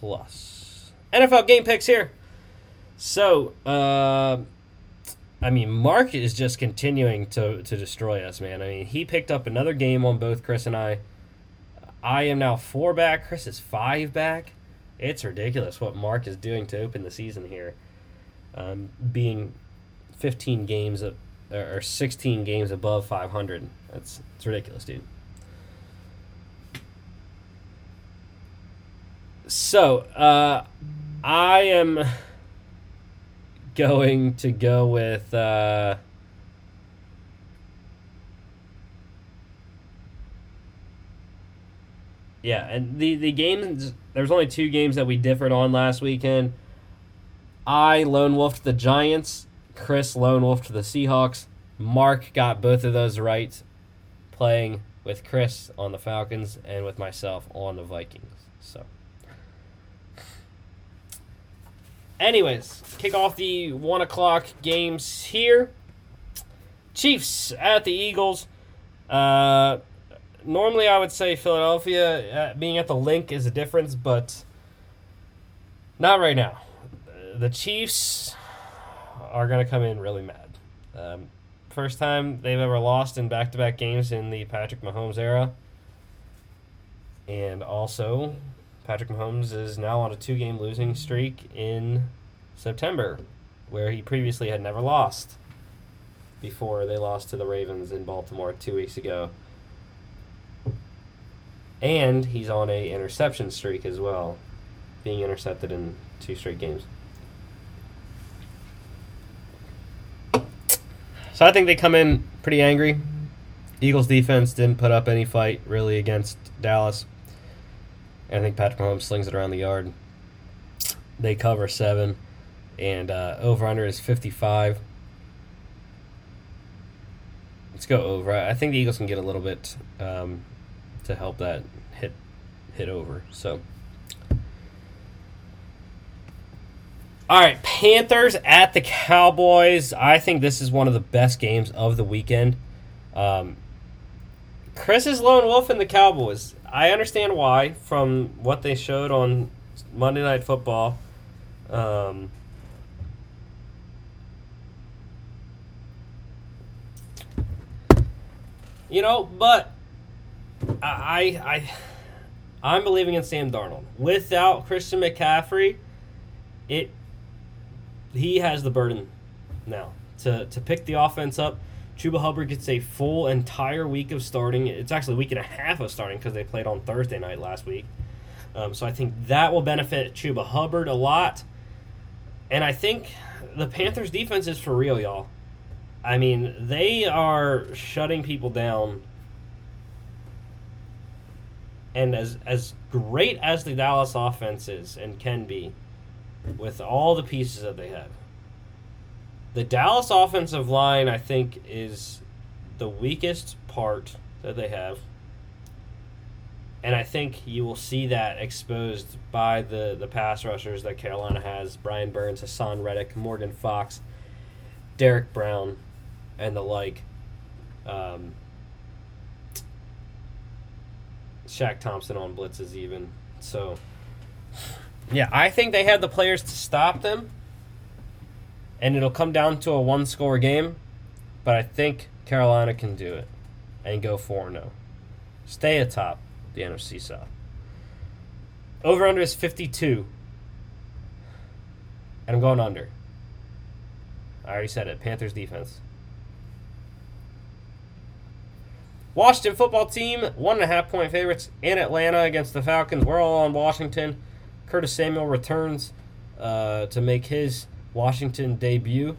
Plus. NFL game picks here. So, uh, I mean, Mark is just continuing to, to destroy us, man. I mean, he picked up another game on both Chris and I. I am now four back. Chris is five back. It's ridiculous what Mark is doing to open the season here. Um, being 15 games of, or 16 games above 500. That's it's ridiculous, dude. So, uh, I am going to go with. Uh, yeah, and the the games. There's only two games that we differed on last weekend. I lone wolfed the Giants. Chris lone wolfed the Seahawks. Mark got both of those right. playing with Chris on the Falcons and with myself on the Vikings. So, anyways, kick off the one o'clock games here. Chiefs at the Eagles. Uh, normally, I would say Philadelphia uh, being at the Linc is a difference, but not right now. The Chiefs are going to come in really mad. Um, first time they've ever lost in back to back games in the Patrick Mahomes era. And also, Patrick Mahomes is now on a two game losing streak in September, where he previously had never lost before they lost to the Ravens in Baltimore two weeks ago. And he's on a interception streak as well, being intercepted in two straight games. So I think they come in pretty angry. Eagles defense didn't put up any fight really against Dallas. And I think Patrick Mahomes slings it around the yard. They cover seven, and uh, over under is 55. Let's go over. I think the Eagles can get a little bit um, to help that hit hit over. So. All right, Panthers at the Cowboys. I think this is one of the best games of the weekend. Um, Chris is lone wolf in the Cowboys. I understand why from what they showed on Monday Night Football. Um, you know, but I, I, I'm believing in Sam Darnold. Without Christian McCaffrey, it he has the burden now to to pick the offense up. Chuba Hubbard gets a full entire week of starting. It's actually a week and a half of starting because they played on Thursday night last week. Um, so I think that will benefit Chuba Hubbard a lot. And I think the Panthers defense is for real, y'all. I mean, they are shutting people down. And as as great as the Dallas offense is and can be, with all the pieces that they have, the Dallas offensive line, I think, is the weakest part that they have. And I think you will see that exposed by the, the pass rushers that Carolina has Brian Burns, Haason Reddick, Morgan Fox, Derrick Brown, and the like. Um, Shaq Thompson on blitzes, even. So, yeah, I think they have the players to stop them and it'll come down to a one score game, but I think Carolina can do it and go 4 0. Stay atop the NFC South. Over under is 52. And I'm going under. I already said it. Panthers defense. Washington football team, one and a half point favorites in Atlanta against the Falcons. We're all on Washington. Curtis Samuel returns uh, to make his Washington debut.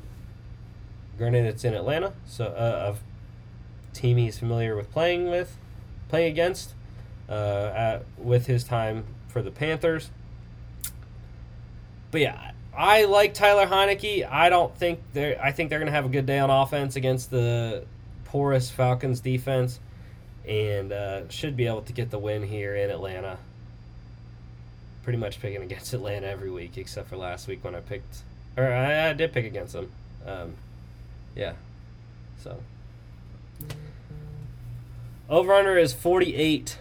Granted, it's in Atlanta, so uh, a team he's familiar with playing with, playing against, uh, at, with his time for the Panthers. But yeah, I like Tyler Heinicke. I don't think they're. I think they're going to have a good day on offense against the porous Falcons defense, and uh, should be able to get the win here in Atlanta. Pretty much picking against Atlanta every week, except for last week when I picked or I, I did pick against them. Um, yeah. So. Over under is 48.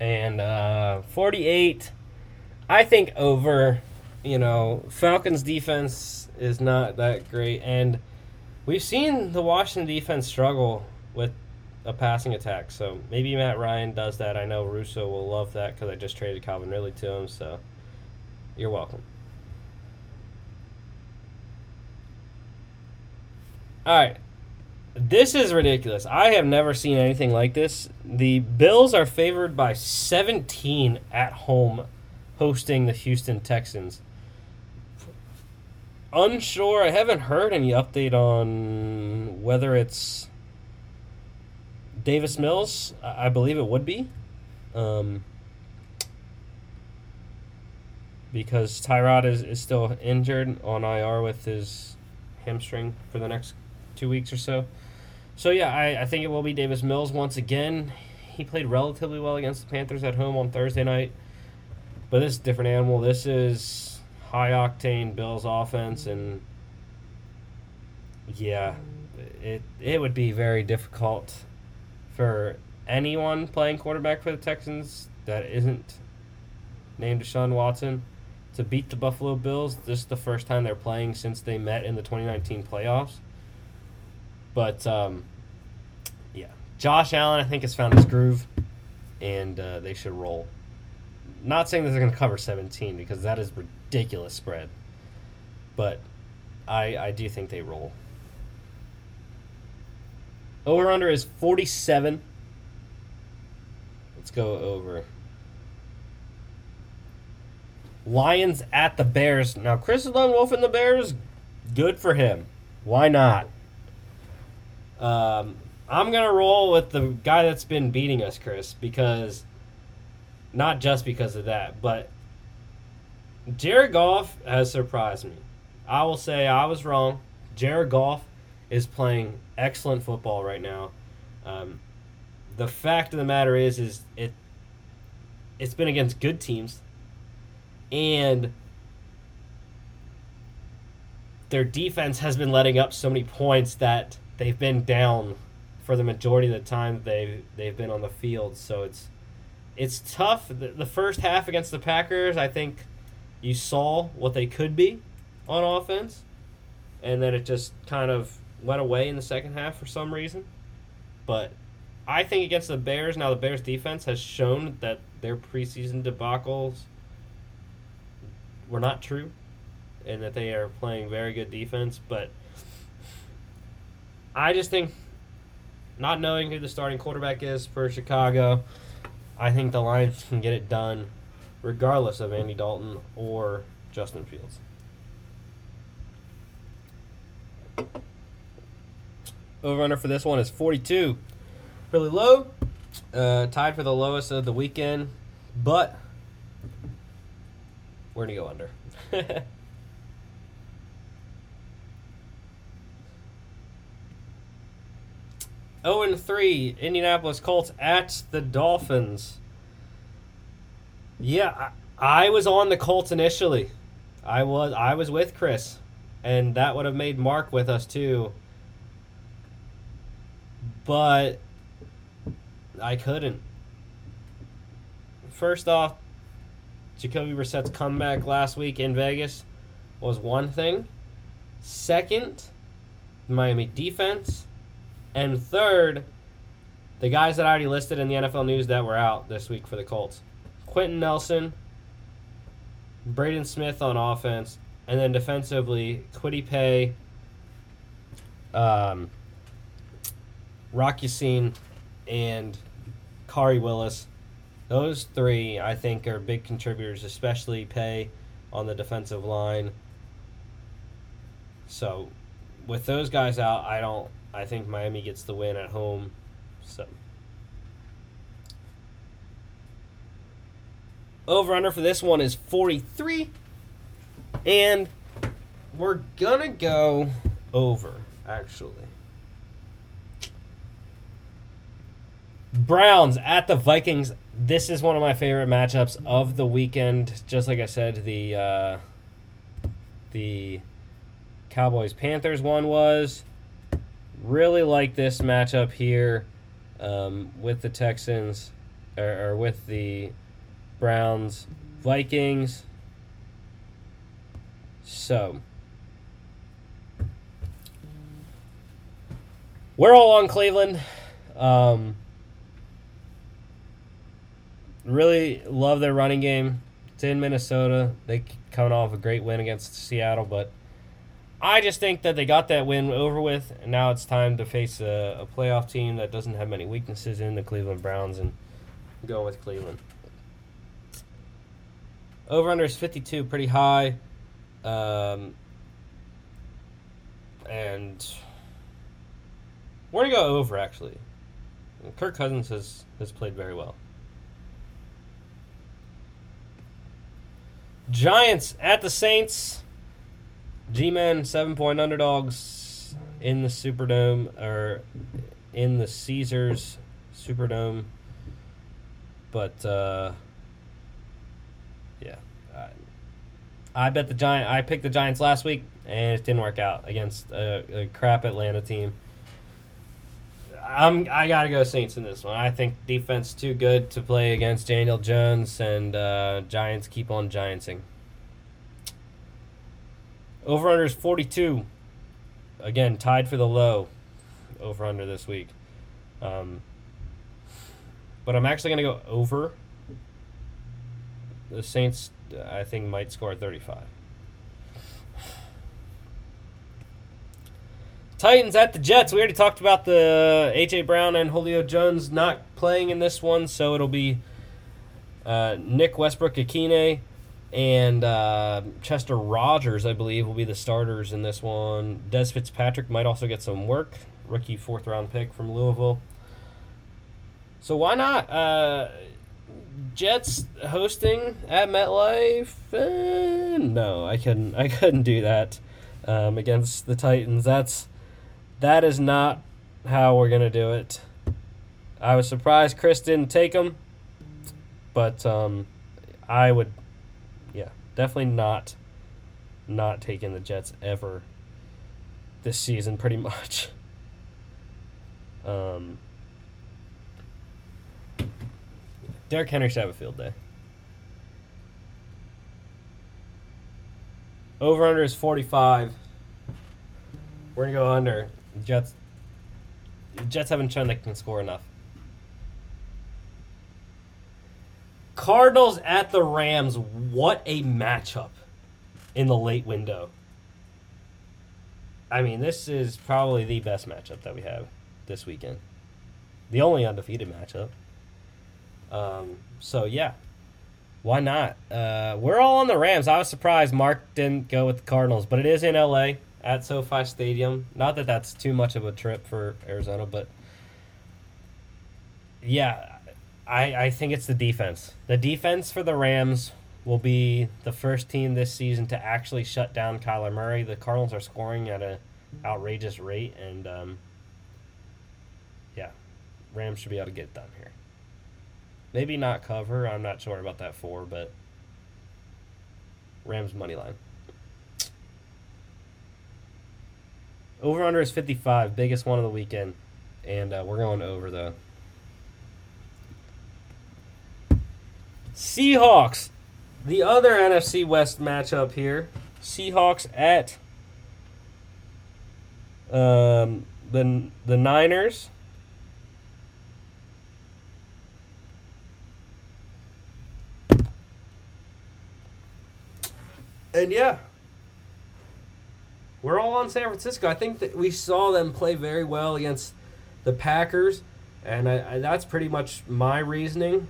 And uh, 48 i think over you know falcons defense is not that great. And we've seen the washington defense struggle with a passing attack. So maybe matt ryan does that. I know russo will love that because i just traded calvin ridley to him. So you're welcome. All right this is ridiculous. I have never seen anything like this. The Bills are favored by 17 at home hosting the Houston Texans. Unsure. I haven't heard any update on whether it's Davis Mills. I believe it would be. Um, because Tyrod is, is still injured on IR with his hamstring for the next two weeks or so. So, yeah, I, I think it will be Davis Mills once again. He played relatively well against the Panthers at home on Thursday night. But this is different animal. This is high octane Bills offense, and yeah, it it would be very difficult for anyone playing quarterback for the Texans that isn't named Deshaun Watson to beat the Buffalo Bills. This is the first time they're playing since they met in the 2019 playoffs. But um, yeah, Josh Allen I think has found his groove, and uh, they should roll. Not saying that they're going to cover 17 because that is ridiculous spread, but I I do think they roll. Over under is 47. Let's go over. Lions at the Bears. Now, Chris Lone Wolf and the Bears, good for him. Why not? Um, I'm to roll with the guy that's been beating us, Chris, because not just because of that, but Jared Goff has surprised me. I will say I was wrong. Jared Goff is playing excellent football right now. Um, the fact of the matter is, is it it's been against good teams, and their defense has been letting up so many points that they've been down for the majority of the time they they've been on the field. So it's it's tough. The, the first half against the Packers, I think you saw what they could be on offense, and then it just kind of went away in the second half for some reason. But I think against the Bears, now the Bears defense has shown that their preseason debacles were not true and that they are playing very good defense. But I just think, not knowing who the starting quarterback is for Chicago, I think the Lions can get it done regardless of Andy Dalton or Justin Fields. Over under for this one is 42. Really low. Uh, tied for the lowest of the weekend, but we're going to go under. Oh and three, Indianapolis Colts at the Dolphins. Yeah, I, I was on the Colts initially. I was I was with Chris, and that would have made Mark with us too. But I couldn't. First off, Jacoby Brissett's comeback last week in Vegas was one thing. Second, Miami defense. And third, the guys that I already listed in the NFL news that were out this week for the Colts Quenton Nelson, Braden Smith on offense, and then defensively, Kwity Paye, um, Rock Ya-Sin, and Khari Willis. Those three, I think, are big contributors, especially Paye on the defensive line. So, with those guys out, I don't I think Miami gets the win at home. So. Over under for this one is 43 and we're gonna go over actually. Browns at the vikings. This is one of my favorite matchups of the weekend. Just like i said the uh, the cowboys panthers one was Really like this matchup here um, with the Texans or, or with the Browns, Vikings. So, we're all on Cleveland. Um, really love their running game. It's in Minnesota. They coming off a great win against Seattle, but I just think that they got that win over with, and now it's time to face a, a playoff team that doesn't have many weaknesses in the Cleveland Browns and go with Cleveland. Over under is 52, pretty high. Um, and we're going to go over, actually. Kirk Cousins has, has played very well. Giants at the Saints. G Men, seven point underdogs in the Superdome, or in the Caesars Superdome. But, uh, yeah. I, I bet the Giant. I picked the Giants last week, and it didn't work out against a, a crap Atlanta team. I'm I gotta go Saints in this one. I think defense too good to play against Daniel Jones, and uh, Giants keep on giantsing. Over under is 42. Again, tied for the low. Over under this week. Um, but I'm actually gonna go over. The Saints, I think, might score 35. Titans at the Jets. We already talked about the AJ Brown and Julio Jones not playing in this one, so it'll be uh, Nick Westbrook-Ikhine and uh, Chester Rogers, I believe, will be the starters in this one. Dez Fitzpatrick might also get some work, rookie fourth round pick from Louisville. So why not? Uh, Jets hosting at MetLife? Uh, no, I couldn't. I couldn't do that um, against the Titans. That's that is not how we're gonna do it. I was surprised Chris didn't take him, but um, I would, definitely not, not taking the Jets ever this season, pretty much. Um, Derrick Henry should have a field day. Over under is 45. We're going to go under. Jets Jets haven't shown they can score enough. Cardinals at the Rams. What a matchup in the late window. I mean, this is probably the best matchup that we have this weekend. The only undefeated matchup. Um, so yeah, why not? Uh, we're all on the Rams. I was surprised Mark didn't go with the Cardinals, but it is in LA at SoFi Stadium. Not that that's too much of a trip for Arizona, but yeah, I I think it's the defense. The defense for the Rams will be the first team this season to actually shut down Kyler Murray. The Cardinals are scoring at an outrageous rate, and um, yeah, Rams should be able to get done here. Maybe not cover. I'm not sure about that four, but Rams money line. Over under is 55, biggest one of the weekend. And uh, we're going over the Seahawks. The other NFC West matchup here. Seahawks at um, the the Niners. And yeah, we're all on San Francisco. I think that we saw them play very well against the Packers, and I, I, that's pretty much my reasoning.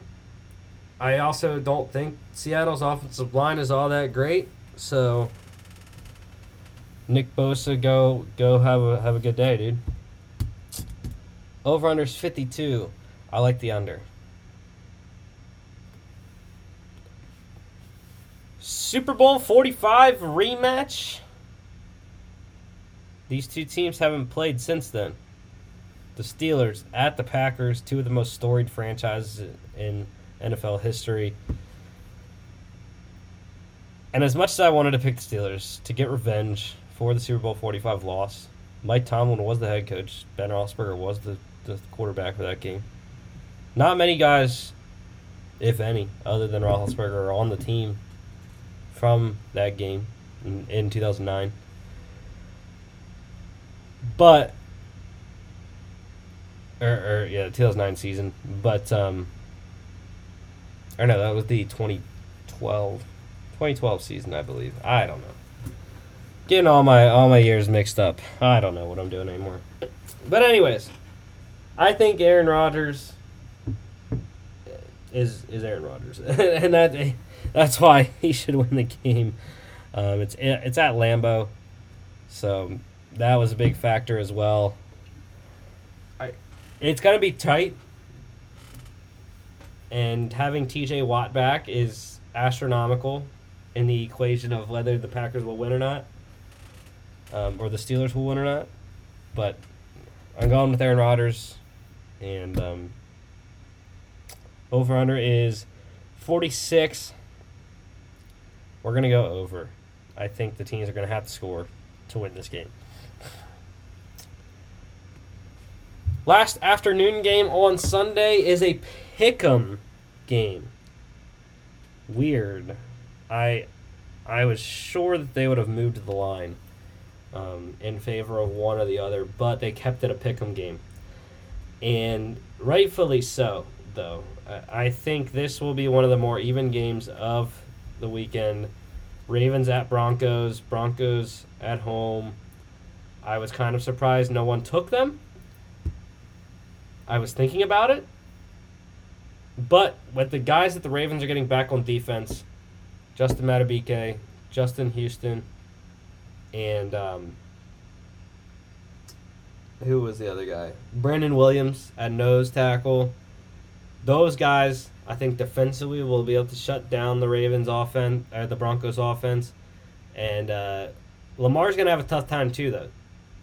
I also don't think Seattle's offensive line is all that great, so Nick Bosa, go go have a have a good day, dude. Over under is fifty two. I like the under. Super Bowl forty five rematch. These two teams haven't played since then. The Steelers at the Packers, two of the most storied franchises in NFL history. And as much as I wanted to pick the Steelers to get revenge for the Super Bowl 45 loss, Mike Tomlin was the head coach. Ben Roethlisberger was the, the quarterback for that game. Not many guys, if any, other than Roethlisberger, are on the team from that game in, in 2009. But or, or yeah, 2009 season. But um, or no, that was the 2012 2012 season, I believe. I don't know. Getting all my all my years mixed up. I don't know what I'm doing anymore. But anyways, I think Aaron Rodgers is is Aaron Rodgers, and that That's why he should win the game. Um, it's it's at Lambeau, so that was a big factor as well. I, it's gonna be tight, and having T.J. Watt back is astronomical in the equation of whether the Packers will win or not, um, or the Steelers will win or not. But I'm going with Aaron Rodgers, and um, over under is 46. We're going to go over. I think the teams are going to have to score to win this game. Last afternoon game on Sunday is a pick'em game. Weird. I I was sure that they would have moved the line um, in favor of one or the other, but they kept it a pick'em game, and rightfully so. Though I think this will be one of the more even games of the weekend. Ravens at Broncos, Broncos at home. I was kind of surprised no one took them. I was thinking about it. But with the guys that the Ravens are getting back on defense, Justin Madubuike, Justin Houston, and um, who was the other guy? Brandon Williams at nose tackle. Those guys, I think defensively will be able to shut down the Ravens offense or the Broncos offense, and uh, Lamar's gonna have a tough time too though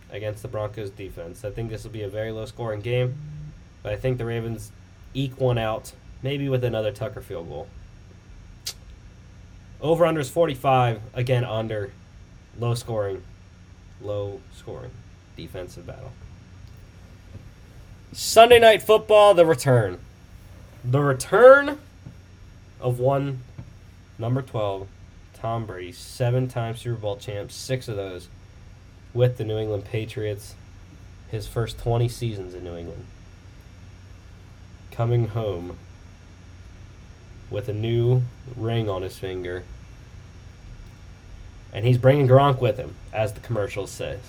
against the Broncos defense. I think this will be a very low scoring game, but I think the Ravens eke one out, maybe with another Tucker field goal. Over under is 45. Again, under. Low scoring. Low scoring. Defensive battle. Sunday night football, the return. The return of one number 12, Tom Brady, seven time Super Bowl champ, six of those with the New England Patriots, his first 20 seasons in New England. Coming home with a new ring on his finger. And he's bringing Gronk with him, as the commercial says.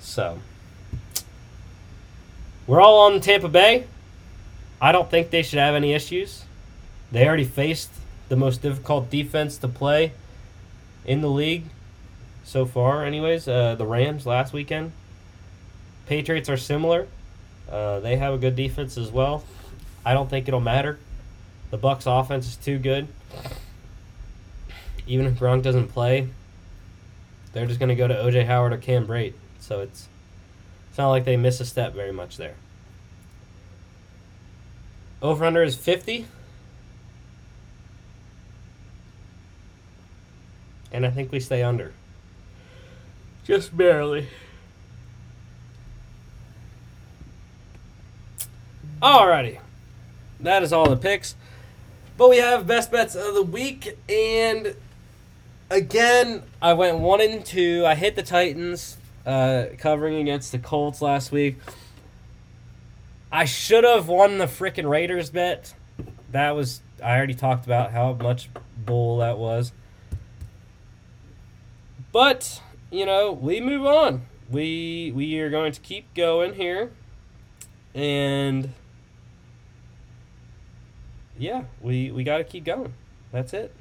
So, we're all on Tampa Bay. I don't think they should have any issues. They already faced the most difficult defense to play in the league so far, anyways. Uh, the Rams last weekend. Patriots are similar. Uh, they have a good defense as well. I don't think it'll matter. The Bucs offense is too good. Even if Gronk doesn't play, they're just going to go to OJ Howard or Cam Brate. So it's it's not like they miss a step very much there. Over under is 50. And I think we stay under. Just barely. Alrighty. That is all the picks. But we have best bets of the week, and again, I went one and two. I hit the Titans, uh, covering against the Colts last week. I should have won the freaking Raiders bet. That was I already talked about how much bull that was. But you know, we move on. We we are going to keep going here, and yeah, we we got to keep going. That's it.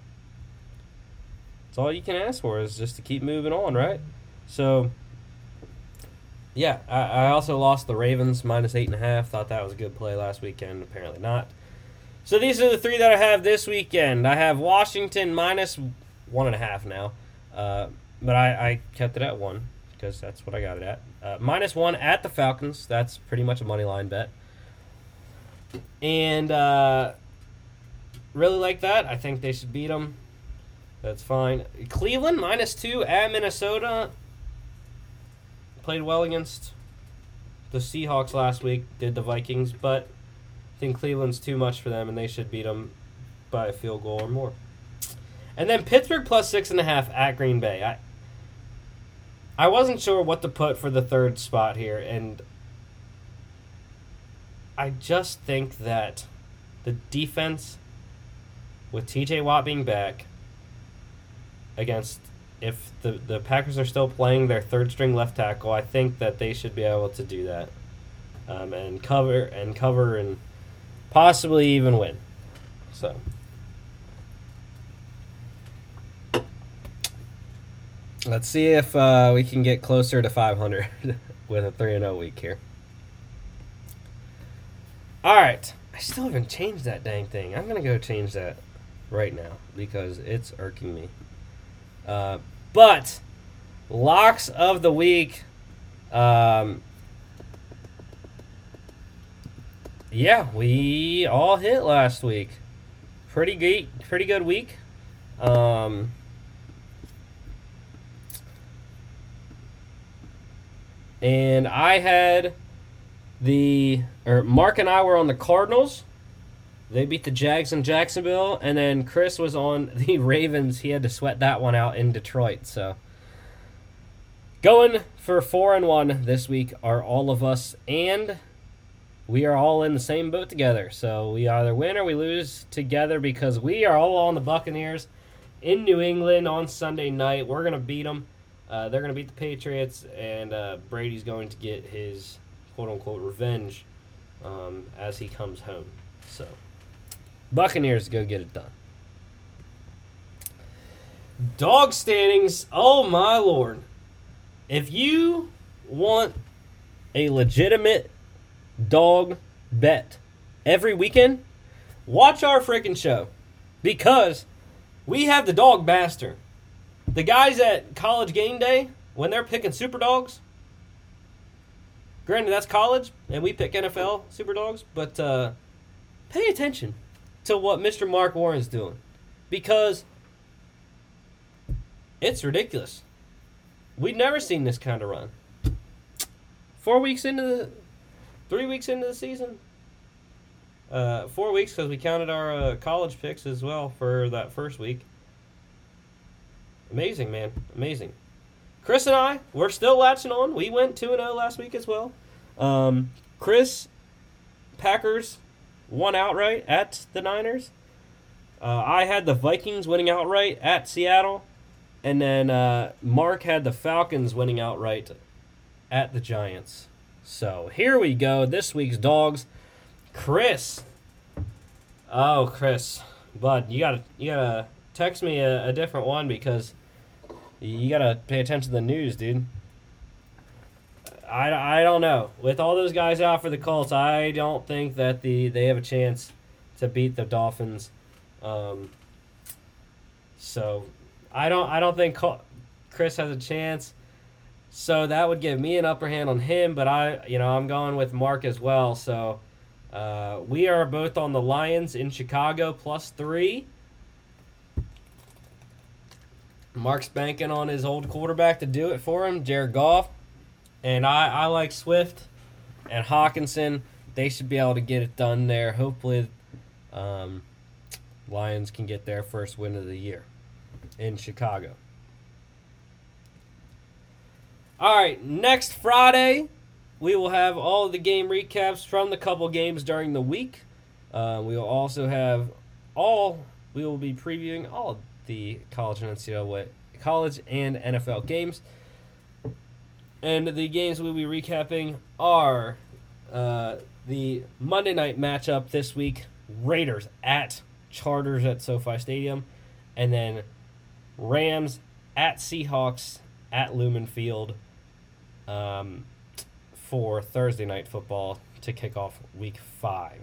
That's all you can ask for is just to keep moving on, right? So, yeah, I, I also lost the Ravens minus eight and a half. Thought that was a good play last weekend. Apparently not. So these are the three that I have this weekend. I have Washington minus one and a half now, uh, but I, I kept it at one because that's what I got it at. Uh, minus one at the Falcons. That's pretty much a money line bet. And uh, really like that. I think they should beat them. That's fine. Cleveland minus two at Minnesota. Played well against the Seahawks last week. Did the Vikings, but I think Cleveland's too much for them, and they should beat them by a field goal or more. And then Pittsburgh plus six and a half at Green Bay. I I wasn't sure what to put for the third spot here, and I just think that the defense with TJ Watt being back against if the the Packers are still playing their third string left tackle, I think that they should be able to do that um, and cover and cover and possibly even win. So. Let's see if uh, we can get closer to 500 with a 3 0 week here. All right. I still haven't changed that dang thing. I'm going to go change that right now because it's irking me. Uh, but locks of the week. Um, yeah, we all hit last week. Pretty good, pretty good week. Um, and I had the or Mark and I were on the Cardinals. They beat the Jags in Jacksonville, and then Chris was on the Ravens. He had to sweat that one out in Detroit. So going for four and one this week are all of us, and we are all in the same boat together. So we either win or we lose together because we are all on the Buccaneers in New England on Sunday night. We're gonna beat them. Uh, they're gonna beat the Patriots, and uh, Brady's going to get his quote unquote revenge um, as he comes home. Buccaneers go get it done. Dog standings. Oh my lord! If you want a legitimate dog bet every weekend, watch our freaking show because we have the dog master. The guys at college game day when they're picking super dogs Granted, that's college, and we pick NFL super dogs, but uh, pay attention to what Mr. Mark Warren's doing because it's ridiculous. We've never seen this kind of run. Four weeks into the, three weeks into the season. Uh, four weeks because we counted our uh, college picks as well for that first week. Amazing, man, amazing. Chris and I, we're still latching on. We went 2 0 last week as well. Um, Chris, Packers won outright at the Niners. Uh, I had the Vikings winning outright at Seattle. And then uh, Mark had the Falcons winning outright at the Giants. So here we go. This week's dogs. Chris. Oh, Chris. Bud, you gotta you gotta text me a, a different one because you gotta pay attention to the news, dude. I, I don't know. With all those guys out for the Colts, I don't think that the they have a chance to beat the Dolphins. Um, so I don't I don't think Chris has a chance. So that would give me an upper hand on him, but I you know I'm going with Mark as well. So uh, we are both on the Lions in Chicago plus three. Mark's banking on his old quarterback to do it for him, Jared Goff. And I, I like Swift and Hockenson. They should be able to get it done there. Hopefully, um, Lions can get their first win of the year in Chicago. All right, next Friday, we will have all the game recaps from the couple games during the week. Uh, we will also have all. We will be previewing all the college and NCAA, college and NFL games. And the games we'll be recapping are uh, the Monday night matchup this week Raiders at Chargers at SoFi Stadium, and then Rams at Seahawks at Lumen Field um, for Thursday night football to kick off week five.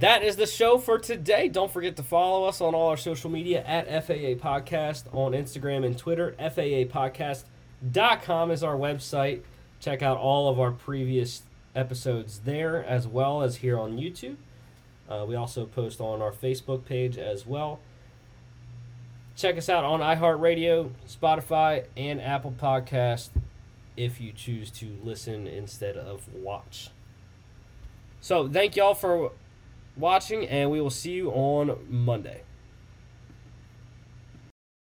That is the show for today. Don't forget to follow us on all our social media at FAA Podcast on Instagram and Twitter. FAApodcast.com is our website. Check out all of our previous episodes there as well as here on YouTube. Uh, we also post on our Facebook page as well. Check us out on iHeartRadio, Spotify, and Apple Podcast if you choose to listen instead of watch. So, thank y'all for watching, and we will see you on Monday.